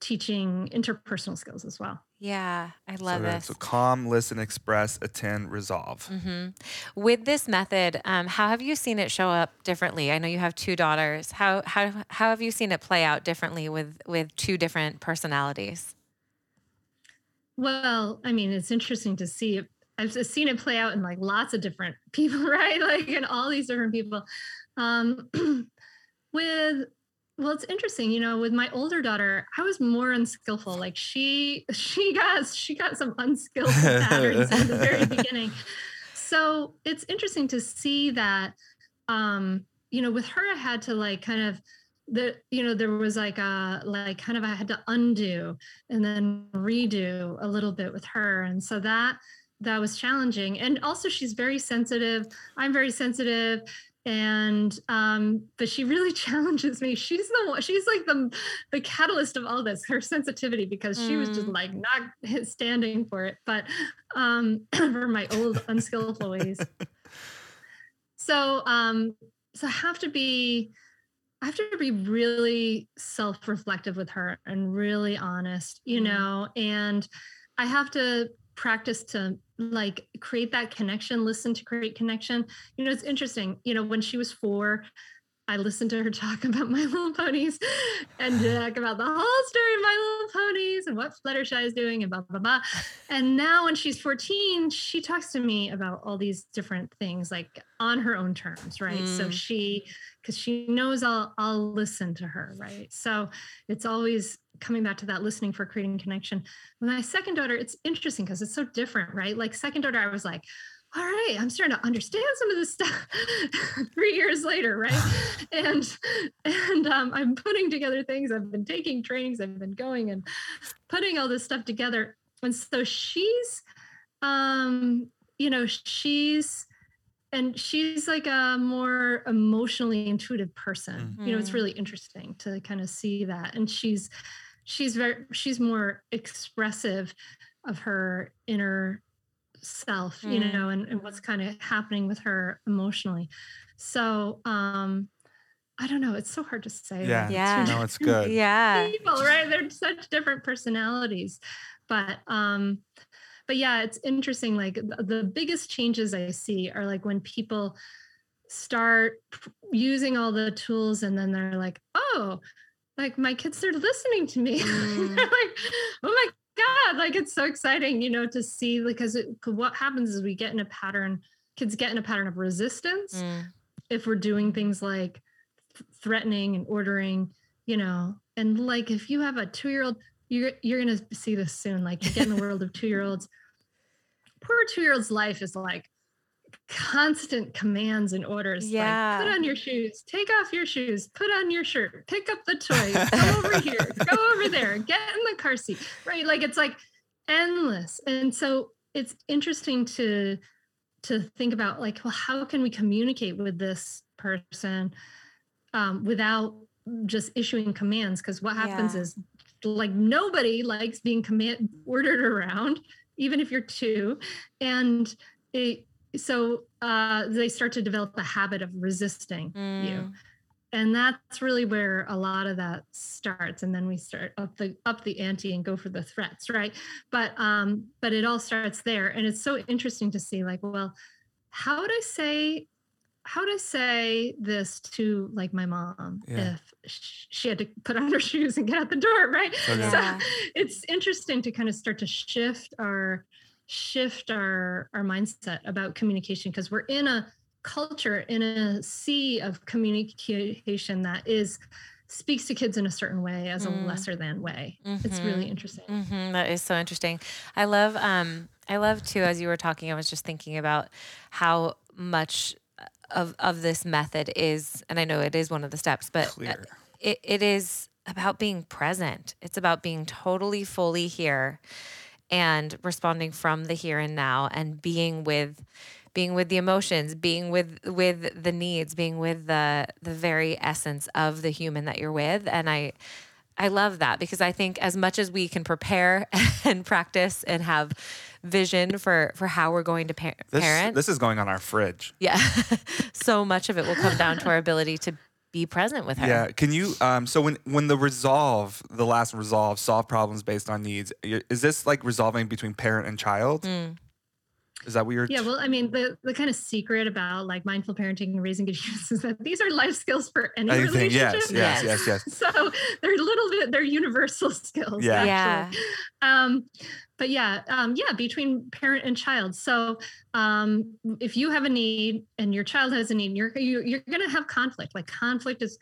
teaching interpersonal skills as well Yeah, I love so, that- this. so calm, listen, express, attend, resolve. hmm With this method, um, how have you seen it show up differently? I know you have two daughters. How how how have you seen it play out differently with with two different personalities? Well, I mean, it's interesting to see. I've seen it play out in like lots of different people, right? Like in all these different people. Um, with well, it's interesting, you know, with my older daughter, I was more unskillful. Like she she got she got some unskillful patterns in the very beginning. So it's interesting to see that um, you know, with her, I had to like kind of the you know there was like a like kind of i had to undo and then redo a little bit with her and so that that was challenging and also she's very sensitive i'm very sensitive and um but she really challenges me she's the one she's like the the catalyst of all this her sensitivity because she was just Mm. like not standing for it but um for my old unskillful ways So um so I have to be I have to be really self-reflective with her and really honest, you Mm. know, and I have to practice to like create that connection, listen to create connection. You know, it's interesting, you know, when she was 4, I listened to her talk about My Little Ponies and talk about the whole story of My Little Ponies and what Fluttershy is doing and blah blah blah. And now when she's 14, she talks to me about all these different things like on her own terms, right? So Mm. she because she knows I'll I'll listen to her, right? So it's always coming back to that listening for creating connection. With my second daughter, it's interesting because it's so different, right? Like second daughter, I was like, all right, I'm starting to understand some of this stuff three years later, right? and and um, I'm putting together things. I've been taking trainings. I've been going and putting all this stuff together. And so she's, um, you know, she's and she's like a more emotionally intuitive person. You know, it's Mhm. really interesting to kind of see that. And she's she's very she's more expressive of her inner self you Mm. know and, and what's kind of happening with her emotionally so um i don't know it's so hard to say Yeah. Yeah. two No, it's good. Yeah. people right they're such different personalities but um but yeah it's interesting like the biggest changes i see are like when people start using all the tools and then they're like oh like my kids are listening to me Mm. They're like oh my god like it's so exciting you know to see because it, what happens is we get in a pattern kids get in a pattern of resistance Mm. if we're doing things like th- threatening and ordering, you know, and like if you have a two year old, you're you're gonna see this soon. Like you get in the world of two year olds. Poor two year old's life is like constant commands and orders. Yeah. Like put on your shoes, take off your shoes, put on your shirt, pick up the toy, go over here, go over there, get in the car seat. Right. Like it's like endless. And so it's interesting to to think about like, well, how can we communicate with this person um, without just issuing commands? Because what happens Yeah. is like nobody likes being command ordered around, even if you're two. And it, so uh, they start to develop a habit of resisting you Mm. And that's really where a lot of that starts and then we start up the up the ante and go for the threats right but um but it all starts there and it's so interesting to see like well how would i say how would i say this to like my mom Yeah. if she had to put on her shoes and get out the door right Okay. Yeah. so it's interesting to kind of start to shift our shift our our mindset about communication because we're in a culture in a sea of communication that is speaks to kids in a certain way as Mm. a lesser than way it's really interesting hmm That is so interesting. I love, um, I love too. As you were talking, I was just thinking about how much of of this method is, and I know it is one of the steps, but uh, Clear. it, it is about being present. It's about being totally fully here and responding from the here and now and being with being with the emotions, being with with the needs, being with the the very essence of the human that you're with. And I I love that because I think as much as we can prepare and practice and have vision for for how we're going to par- This, parent, this is going on our fridge. yeah, so much of it will come down to our ability to be present with her. Yeah. Can you? Um. So when when the resolve, the last resolve, solve problems based on needs, is this like resolving between parent and child? Mm. Is that what you're? yeah well i mean the the kind of secret about like mindful parenting and raising good humans is that these are life skills for any I think relationship yes, yes, yes, yes. so they're a little bit they're universal skills Yeah. actually. um but yeah um yeah between parent and child so um if you have a need and your child has a need you're you, you're gonna have conflict like conflict is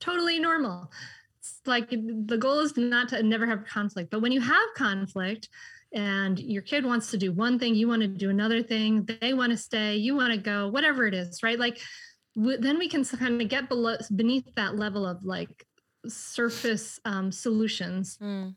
totally normal it's like the goal is not to never have conflict but when you have conflict and your kid wants to do one thing you want to do another thing they want to stay you want to go whatever it is right like w- then we can kind of get below beneath that level of like surface um, solutions Mm.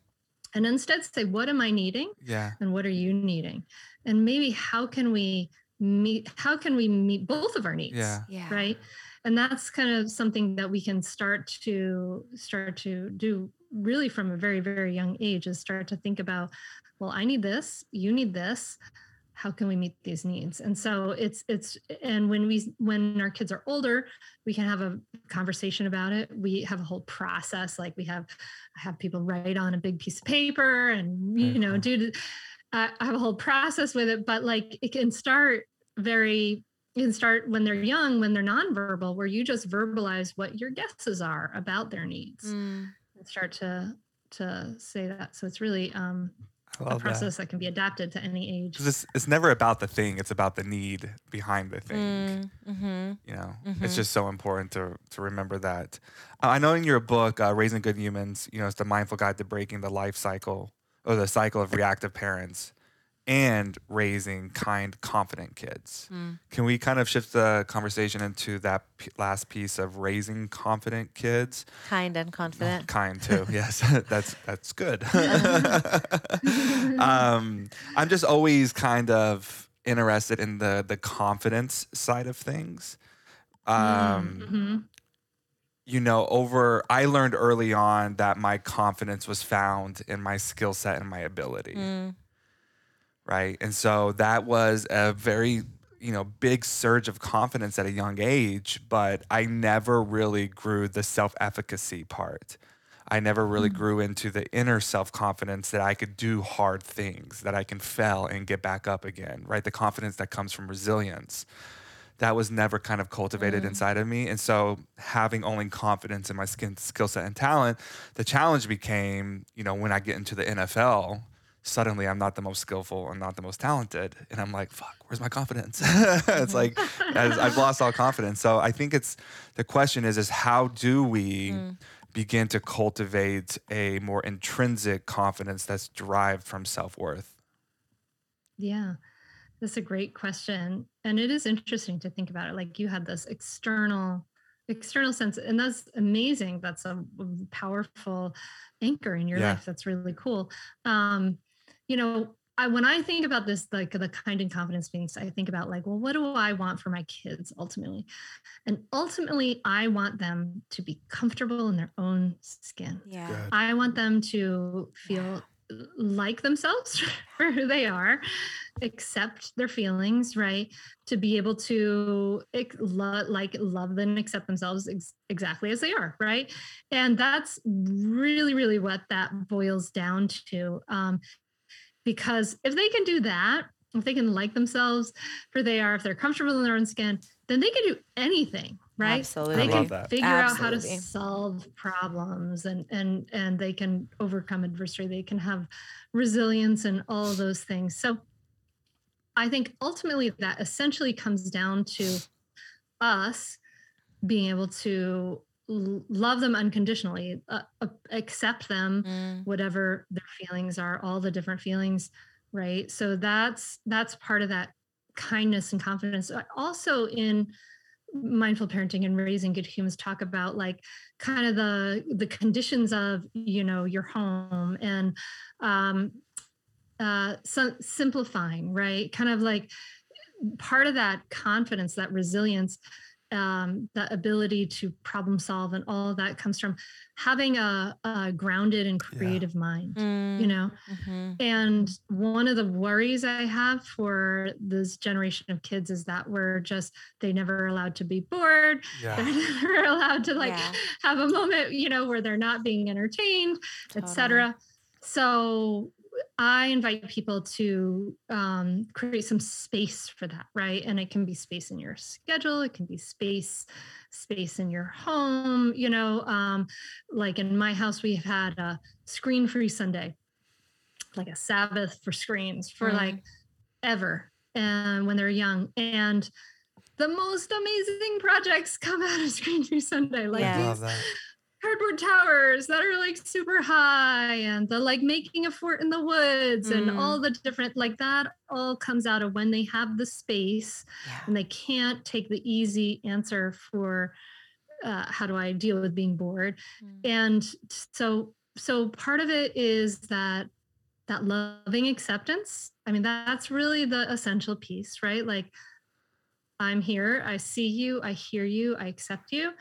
and instead say what am i needing Yeah. and what are you needing and maybe how can we meet how can we meet both of our needs Yeah. Yeah. right and that's kind of something that we can start to start to do really from a very very young age is start to think about well i need this you need this how can we meet these needs and so it's it's and when we when our kids are older we can have a conversation about it we have a whole process like we have i have people write on a big piece of paper and you know Mhm. do I have a whole process with it but like it can start very it can start when they're young when they're nonverbal where you just verbalize what your guesses are about their needs Mm. and start to to say that so it's really um a love that. process that. can be adapted to any age. it's, it's never about the thing; it's about the need behind the thing. Mm. Mm-hmm. You know, Mhm. it's just so important to to remember that. Uh, I know in your book, uh, "Raising Good Humans," you know, it's the mindful guide to breaking the life cycle or the cycle of reactive parents and raising kind, confident kids. Mm. Can we kind of shift the conversation into that p- last piece of raising confident kids? Kind and confident. Kind too. yes, that's that's good. um, I'm just always kind of interested in the the confidence side of things. Um, Mhm. you know, over I learned early on that my confidence was found in my skill set and my ability Mm. Right? And so that was a very, you know, big surge of confidence at a young age, but I never really grew the self-efficacy part. I never really mm. grew into the inner self-confidence that I could do hard things, that I can fail and get back up again, right? The confidence that comes from resilience. That was never kind of cultivated mm. inside of me. And so having only confidence in my skin skill set and talent, the challenge became, you know, when I get into the NFL, suddenly I'm not the most skillful and not the most talented. And I'm like, fuck, where's my confidence? it's like I've lost all confidence. So I think it's the question is is how do we begin to cultivate a more intrinsic confidence that's derived from self-worth? Yeah, that's a great question. And it is interesting to think about it. Like you had this external external sense and that's amazing that's a powerful anchor in your Yeah. life that's really cool um you know I, when I think about this, like the kind and confidence things, I think about like, well, what do I want for my kids ultimately? And ultimately, I want them to be comfortable in their own skin. Yeah. Good. I want them to feel like themselves for who they are, accept their feelings, right? To be able to ex- lo- like love them and accept themselves ex- exactly as they are, right? And that's really, really what that boils down to. Um, because if they can do that, if they can like themselves for they are, if they're comfortable in their own skin, then they can do anything, right? Absolutely. They can love that. figure out how to solve problems and and and they can overcome adversity. They can have resilience and all those things. So I think ultimately that essentially comes down to us being able to l- love them unconditionally, uh, uh, accept them Mm. whatever their feelings are all the different feelings right? So that's that's part of that kindness and confidence. Uh, also in mindful parenting and raising good humans talk about like kind of the the conditions of you know your home and um uh so simplifying right? Kind of like part of that confidence that resilience um, that ability to problem solve and all of that comes from having a, a grounded and Yeah. creative mind you Mm. know Mhm. and one of the worries i have for this generation of kids is that we're just they never allowed to be bored Yeah. they're never allowed to like Yeah. have a moment you know where they're not being entertained Totally. etc so i invite people to um, create some space for that right and it can be space in your schedule it can be space space in your home you know um, like in my house we've had a screen free sunday like a sabbath for screens for Mm. like ever and when they're young and the most amazing projects come out of screen free sunday like Yeah. Cardboard towers that are like super high and the like making a fort in the woods and Mm. all the different like that all comes out of when they have the space Yeah. and they can't take the easy answer for uh, how do i deal with being bored Mm. and so so part of it is that that loving acceptance i mean that's really the essential piece right like i'm here i see you i hear you i accept you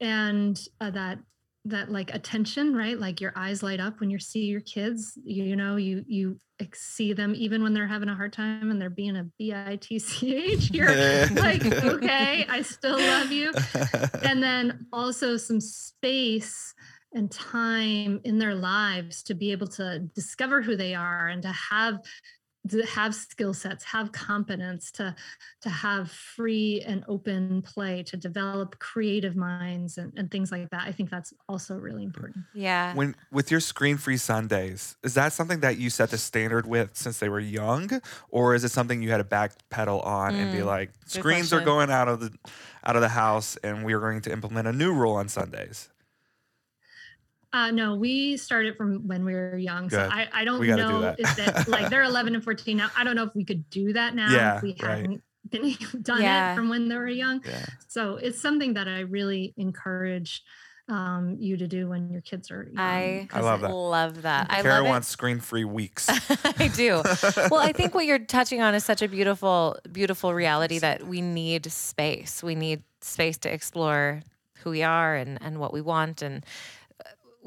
and uh, that that like attention right? Like your eyes light up when you see your kids you, you know you you see them even when they're having a hard time and they're being a b-i-t-c-h you're like okay i still love you. And then also some space and time in their lives to be able to discover who they are and to have to have skill sets have competence to to have free and open play to develop creative minds and, and things like that i think that's also really important Yeah. When with your screen-free Sundays, is that something that you set the standard with since they were young, or is it something you had to backpedal on and be Mm, like, screens are going out of the out of the house, and we are going to implement a new rule on Sundays? Uh no we started from when we were young so Good. i i don't We gotta do know that. if that like they're 11 and 14 now i don't know if we could do that now Yeah, if we right. hadn't been done Yeah. it from when they were young Yeah. so it's something that i really encourage um, you to do when your kids are young. I, 'cause love it- that. love that. I Kara love wants screen-free weeks. I do. Well, I think what you're touching on is such a beautiful, beautiful reality that we need space. We need space to explore who we are and, and what we want. And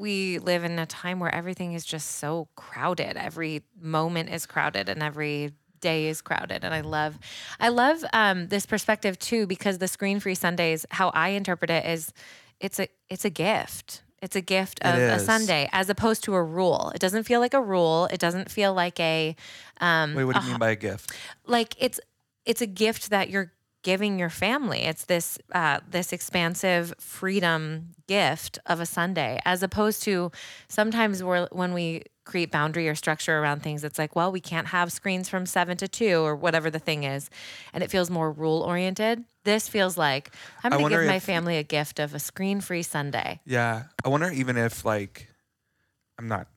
we live in a time where everything is just so crowded. Every moment is crowded and every day is crowded. And i love i love um, this perspective too because the screen free sundays how i interpret it is it's a it's a gift. It's a gift of a sunday as opposed to a rule. It doesn't feel like a rule. It doesn't feel like a um Wait, what do a you mean by a gift? like it's it's a gift that you're giving your family. It's this uh, this expansive freedom gift of a sunday as opposed to sometimes we're, when we create boundary or structure around things it's like well we can't have screens from 7 to 2 or whatever the thing is and it feels more rule oriented this feels like i'm going to give my if- family a gift of a screen free sunday. Yeah, I wonder even if like, I'm not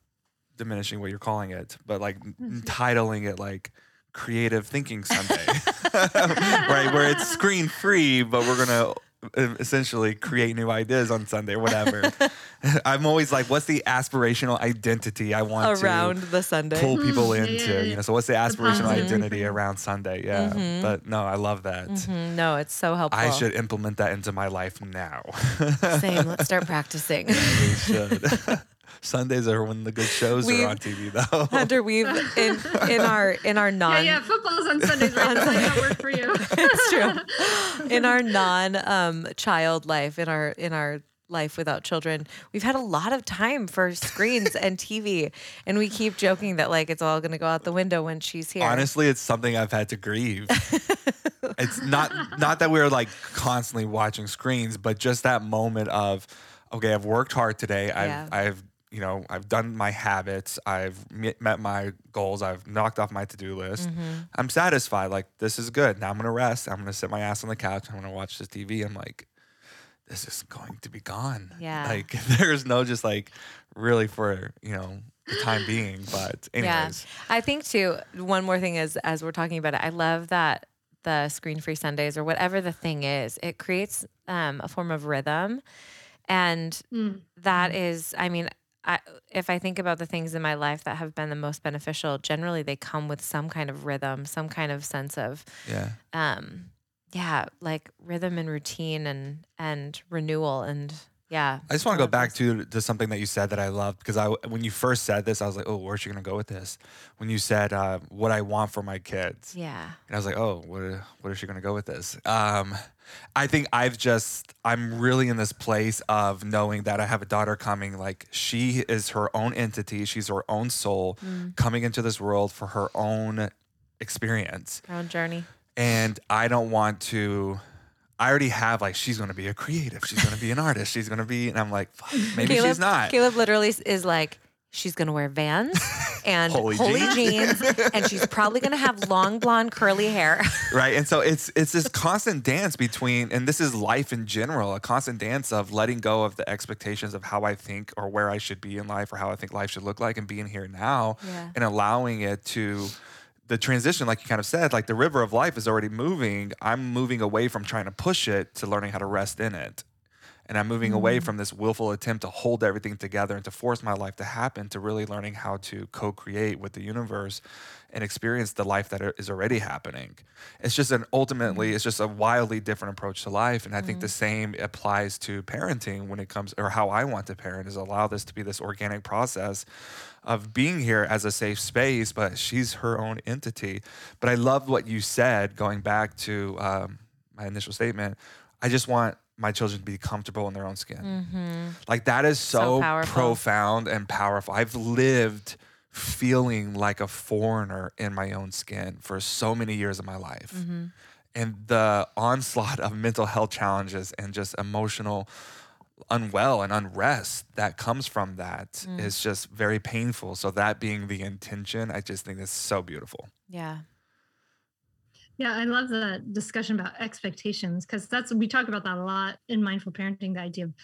diminishing what you're calling it, but like titling it like Creative Thinking Sunday, right? Where it's screen free, but we're gonna uh, essentially create new ideas on Sunday or whatever. I'm always like, what's the aspirational identity I want around to the sunday pull people Mhm. Into? yeah, yeah, You know, so what's the aspirational positive identity around Sunday? Yeah, Mhm. but no, I love that. Mhm. no it's so helpful I should implement that into my life now. same let's start practicing we should. Sundays are when the good shows We've- are on TV, though. Hunter, we've in in our in our non yeah, yeah, football's on Sundays, right? That might work for you. it's true. In our non um, child life, in our in our life without children, we've had a lot of time for screens and TV, and we keep joking that like it's all going to go out the window when she's here. Honestly, it's something I've had to grieve. it's not not that we're like constantly watching screens, but just that moment of, okay, I've worked hard today. I've Yeah. I've you know I've done my habits. I've met my goals. I've knocked off my to do list. Mm-hmm. I'm satisfied. Like this is good. Now I'm gonna rest. I'm gonna sit my ass on the couch. I'm gonna watch this TV. I'm like, this is going to be gone. Yeah. Like there's no just like really for you know the time being. But anyways. Yeah. I think too. One more thing is, as we're talking about it, I love that the screen free Sundays or whatever the thing is, it creates um, a form of rhythm, and Mm. that is, I mean. I, if I think about the things in my life that have been the most beneficial, generally they come with some kind of rhythm, some kind of sense of Yeah. um yeah like rhythm and routine and and renewal and yeah. I just want to go back to to something that you said that I loved because I when you first said this I was like oh where's she gonna go with this? When you said uh, what I want for my kids. Yeah. And I was like oh what what is she gonna go with this? Um I think I've just I'm really in this place of knowing that I have a daughter coming like she is her own entity she's her own soul Mm. coming into this world for her own experience. Her own journey. And I don't want to. I already have like she's gonna be a creative, she's gonna be an artist, she's gonna be, and I'm like, fuck, maybe caleb, she's not. caleb literally is like she's gonna wear vans and Holy holy, jeans. jeans and she's probably gonna have long blonde curly hair right and so it's it's this constant dance between and this is life in general a constant dance of letting go of the expectations of how i think or where i should be in life or how i think life should look like and being here now Yeah. and allowing it to the transition like you kind of said like the river of life is already moving. I'm moving away from trying to push it to learning how to rest in it And I'm moving away mm-hmm. from this willful attempt to hold everything together and to force my life to happen to really learning how to co create with the universe and experience the life that is already happening. It's just an ultimately, mm-hmm. it's just a wildly different approach to life. And I think the mm-hmm. same applies to parenting when it comes, or how I want to parent is allow this to be this organic process of being here as a safe space, but she's her own entity. But I love what you said going back to um, my initial statement. I just want my children to be comfortable in their own skin. Mm-hmm. Like that is So so, profound and powerful. I've lived feeling like a foreigner in my own skin for so many years of my life. Mm-hmm. And the onslaught of mental health challenges and just emotional unwell and unrest that comes from that mm. is just very painful. So that being the intention, I just think is so beautiful. Yeah. Yeah, I love the discussion about expectations because that's we talk about that a lot in mindful parenting. The idea of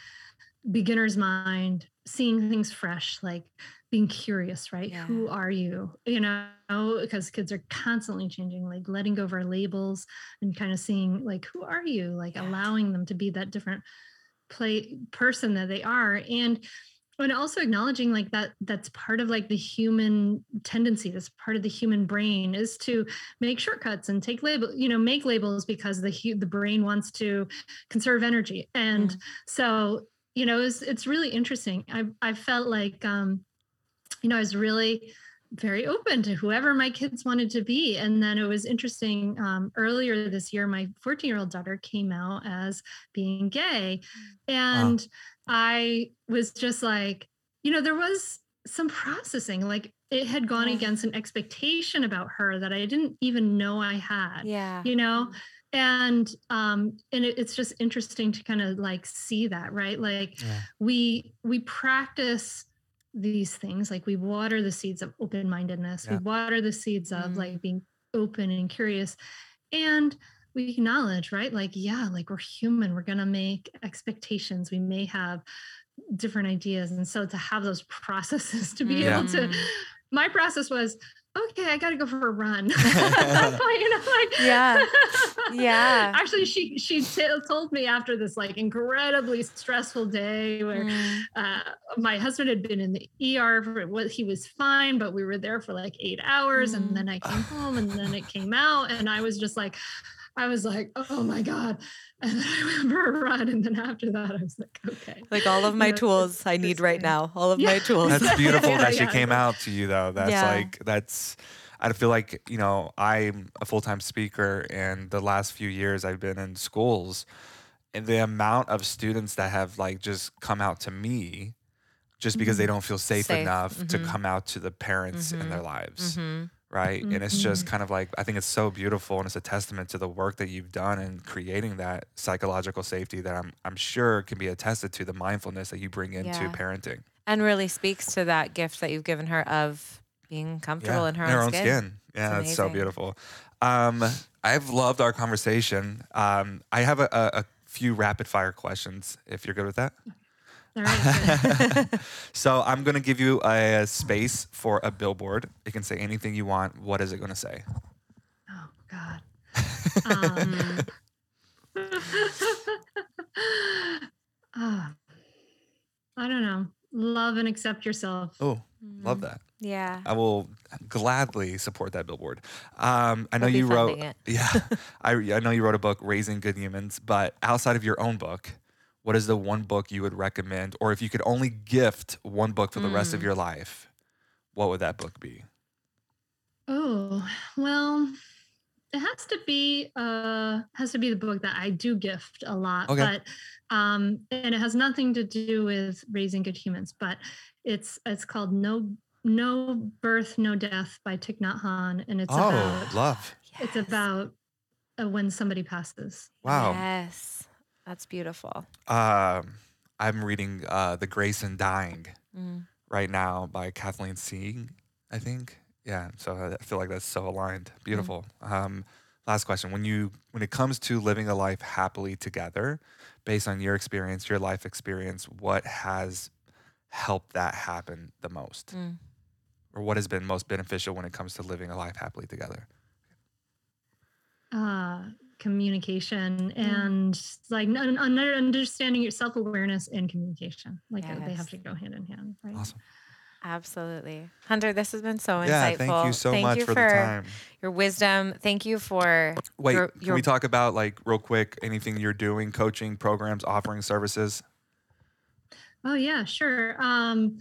beginner's mind, seeing things fresh, like being curious, right? Who are you? You know, because kids are constantly changing, like letting go of our labels and kind of seeing like who are you, like allowing them to be that different play person that they are, and and also acknowledging like that that's part of like the human tendency that's part of the human brain is to make shortcuts and take label you know make labels because the the brain wants to conserve energy. And so you know it's it's really interesting. I i felt like um you know i was really very open to whoever my kids wanted to be. And then it was interesting um, earlier this year my 14 year old daughter came out as being gay. And i was just like you know there was some processing like it had gone Yeah. against an expectation about her that i didn't even know i had Yeah. you know and um and it, it's just interesting to kind of like see that right like Yeah. we we practice these things like we water the seeds of open-mindedness Yeah. we water the seeds of Mm. like being open and curious and we acknowledge right like yeah like we're human we're gonna make expectations we may have different ideas and so to have those processes to be Yeah. able to Mm. my process was okay i gotta go for a run At that point, you know like Yeah. Yeah. actually she she t- told me after this like incredibly stressful day where Mm. uh, my husband had been in the ER for what he was fine, but we were there for like eight hours, Mm. and then I came home, and then it came out, and I was just like, I was like, oh my god, and then I went for a run, and then after that, I was like, okay, Like all of You my know, tools I need right thing. now. All of my tools. That's beautiful Yeah, that she yeah, came out to you though. That's Yeah. like that's I feel like, you know, I'm a full-time speaker and the last few years I've been in schools and the amount of students that have like just come out to me just because they don't feel safe, Safe, enough to mhm. come out to the parents in their Mhm. lives. Right. And it's just Mhm. kind of like, I think it's so beautiful and it's a testament to the work that you've done in creating that psychological safety that I'm, I'm sure can be attested to the mindfulness that you bring into Yeah. parenting. And really speaks to that gift that you've given her of being comfortable in her, own, skin. Yeah, it's so beautiful. Um, I've loved our conversation. Um, I have a, a, a few rapid fire questions, if you're good with that. all right, so I'm going to give you a, space for a billboard. It can say anything you want. What is it going to say? oh god. Um, ah, I don't know. Love and accept yourself. Oh, love Mm. that. Yeah. I will gladly support that billboard. Um, I know We'll be you wrote, it. yeah, I, I know you wrote a book, Raising Good Humans. But outside of your own book, what is the one book you would recommend, or if you could only gift one book for the rest of Mm. your life, what would that book be? Oh, well, it has to be uh has to be the book that I do gift a lot. Okay. But um and it has nothing to do with raising good humans, but it's it's called No No Birth, No Death by Thich Nhat Hanh. And it's oh, about love! it's about uh, when somebody passes. Wow. Yes. That's beautiful. Um, I'm reading uh, The Grace in Dying Mm. right now by Kathleen Singh, I think. Yeah, so I I feel like that's so aligned. Beautiful. Um, last question: When you when it comes to living a life happily together, based on your experience, your life experience, what has helped that happen the most, Mm. or what has been most beneficial when it comes to living a life happily together? Uh communication and like un- un- understanding your self-awareness and communication like uh, they have to go hand in hand right Awesome. Absolutely. Hunter, this has been so insightful. Yeah, insightful. thank you so much you for the time. your wisdom. Thank you for Wait, your, can we talk about like real quick anything you're doing, coaching programs, offering services? Oh yeah, sure. Um,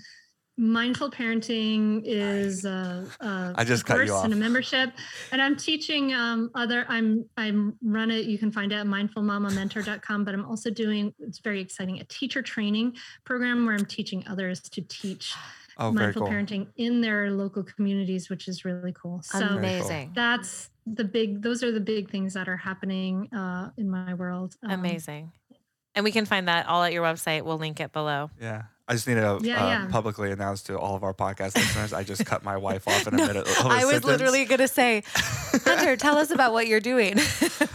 mindful parenting is a, a I just a cut you course and a membership, and I'm teaching um, other. I'm I'm run it. You can find it at mindfulmamamentor.com. But I'm also doing. It's very exciting. A teacher training program where I'm teaching others to teach Oh, mindful cool. parenting in their local communities, which is really cool. So amazing. that's the big. Those are the big things that are happening uh, in my world. Um, Amazing. And we can find that all at your website. We'll link it below. Yeah. I just need to Yeah, uh, yeah. publicly announce to all of our podcast listeners. I just cut my wife off in a minute. I was sentence. literally going to say, Hunter, tell us about what you're doing.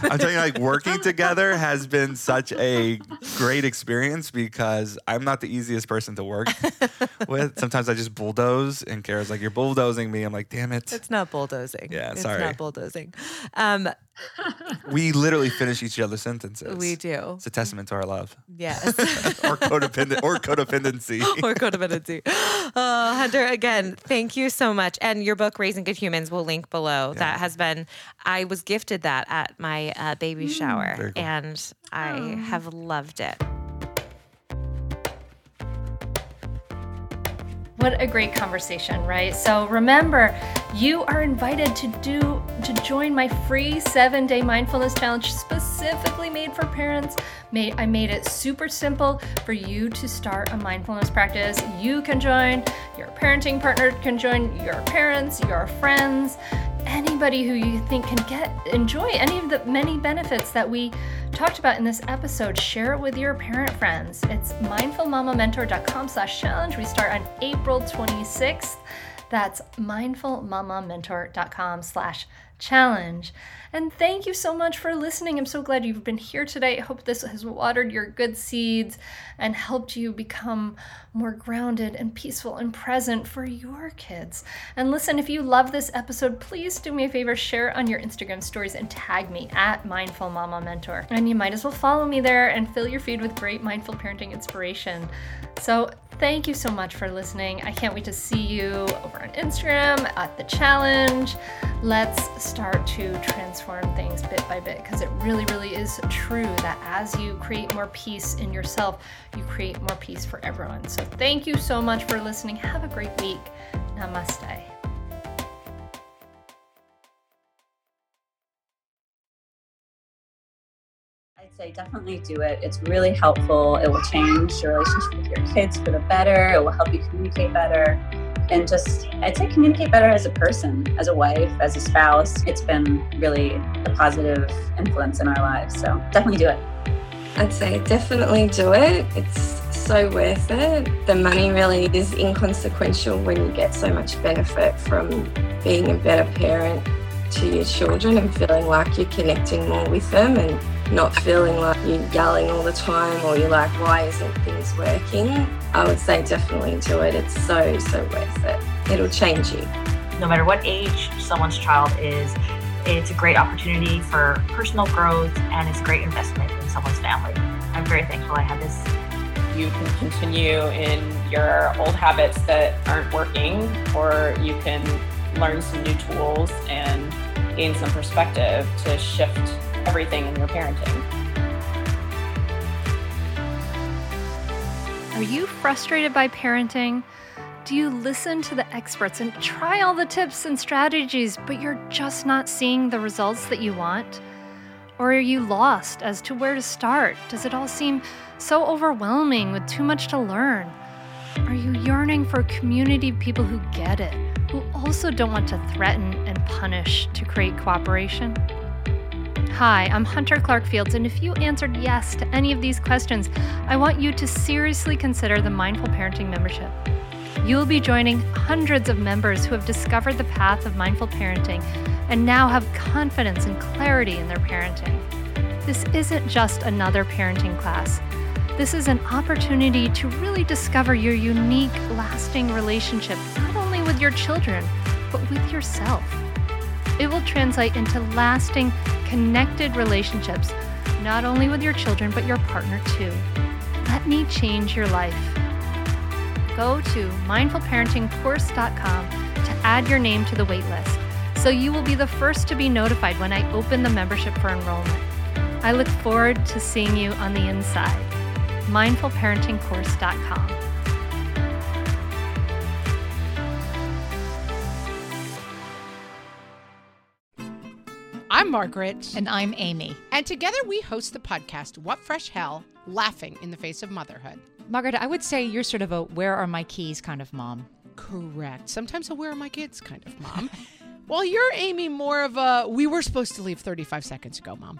I'm telling you, like working together has been such a great experience because I'm not the easiest person to work with. Sometimes I just bulldoze, and Kara's like, "You're bulldozing me." I'm like, "Damn it!" It's not bulldozing. Yeah, it's sorry. not bulldozing. Um, We literally finish each other's sentences. we do. It's a testament to our love, Yes. or codependent, or codependency. or codependency. Oh, Hunter, again, thank you so much. And your book, Raising Good Humans, will link below. That has been, I was gifted that at my uh, baby shower, Very cool. and I have loved it. What a great conversation, right? So remember, you are invited to do to join my free 7-day mindfulness challenge specifically made for parents. I made it super simple for you to start a mindfulness practice. You can join, your parenting partner can join, your parents, your friends, anybody who you think can get enjoy any of the many benefits that we talked about in this episode. Share it with your parent friends. It's mindfulmamamentor.com slash challenge. We start on april 26th that's mindfulmamamentor.com slash challenge and thank you so much for listening. I'm so glad you've been here today. I hope this has watered your good seeds and helped you become more grounded and peaceful and present for your kids. And listen if you love this episode please do me a favor share on your instagram stories and tag me at mindful mama mentor. And you might as well follow me there and fill your feed with great mindful parenting inspiration. So thank you so much for listening. I can't wait to see you over on instagram at the challenge. Let's start to transform things bit by bit because it really really is true that as you create more peace in yourself you create more peace for everyone. So thank you so much for listening have a great week namaste I'd say definitely do it. It's really helpful. It will change your relationship with your kids for the better. It will help you communicate better. And just, I'd say communicate better as a person, as a wife, as a spouse. It's been really a positive influence in our lives. So definitely do it. I'd say definitely do it. It's so worth it. The money really is inconsequential when you get so much benefit from being a better parent to your children and feeling like you're connecting more with them and not feeling like you're yelling all the time or you're like, why isn't things working? I would say definitely do it. It's so, so worth it. It'll change you. no matter what age someone's child is, it's a great opportunity for personal growth and it's a great investment in someone's family. I'm very thankful I had this. You can continue in your old habits that aren't working, or you can learn some new tools and gain some perspective to shift everything in your parenting. Are you frustrated by parenting? Do you listen to the experts and try all the tips and strategies, but you're just not seeing the results that you want? Or are you lost as to where to start? Does it all seem so overwhelming with too much to learn? Are you yearning for a community of people who get it, who also don't want to threaten and punish to create cooperation? Hi, I'm Hunter Clarke-Fields, and if you answered yes to any of these questions, I want you to seriously consider the Mindful Parenting membership. You'll be joining hundreds of members who have discovered the path of mindful parenting and now have confidence and clarity in their parenting. This isn't just another parenting class. This is an opportunity to really discover your unique, lasting relationship, not only with your children, but with yourself. It will translate into lasting, connected relationships, not only with your children, but your partner too. Let me change your life. Go to mindfulparentingcourse.com to add your name to the waitlist so you will be the first to be notified when I open the membership for enrollment. I look forward to seeing you on the inside. mindfulparentingcourse.com. I'm Margaret. And I'm Amy. And together we host the podcast, What Fresh Hell Laughing in the Face of Motherhood. Margaret, I would say you're sort of a where are my keys kind of mom. Correct. Sometimes a where are my kids kind of mom. While you're Amy more of a we were supposed to leave 35 seconds ago, mom.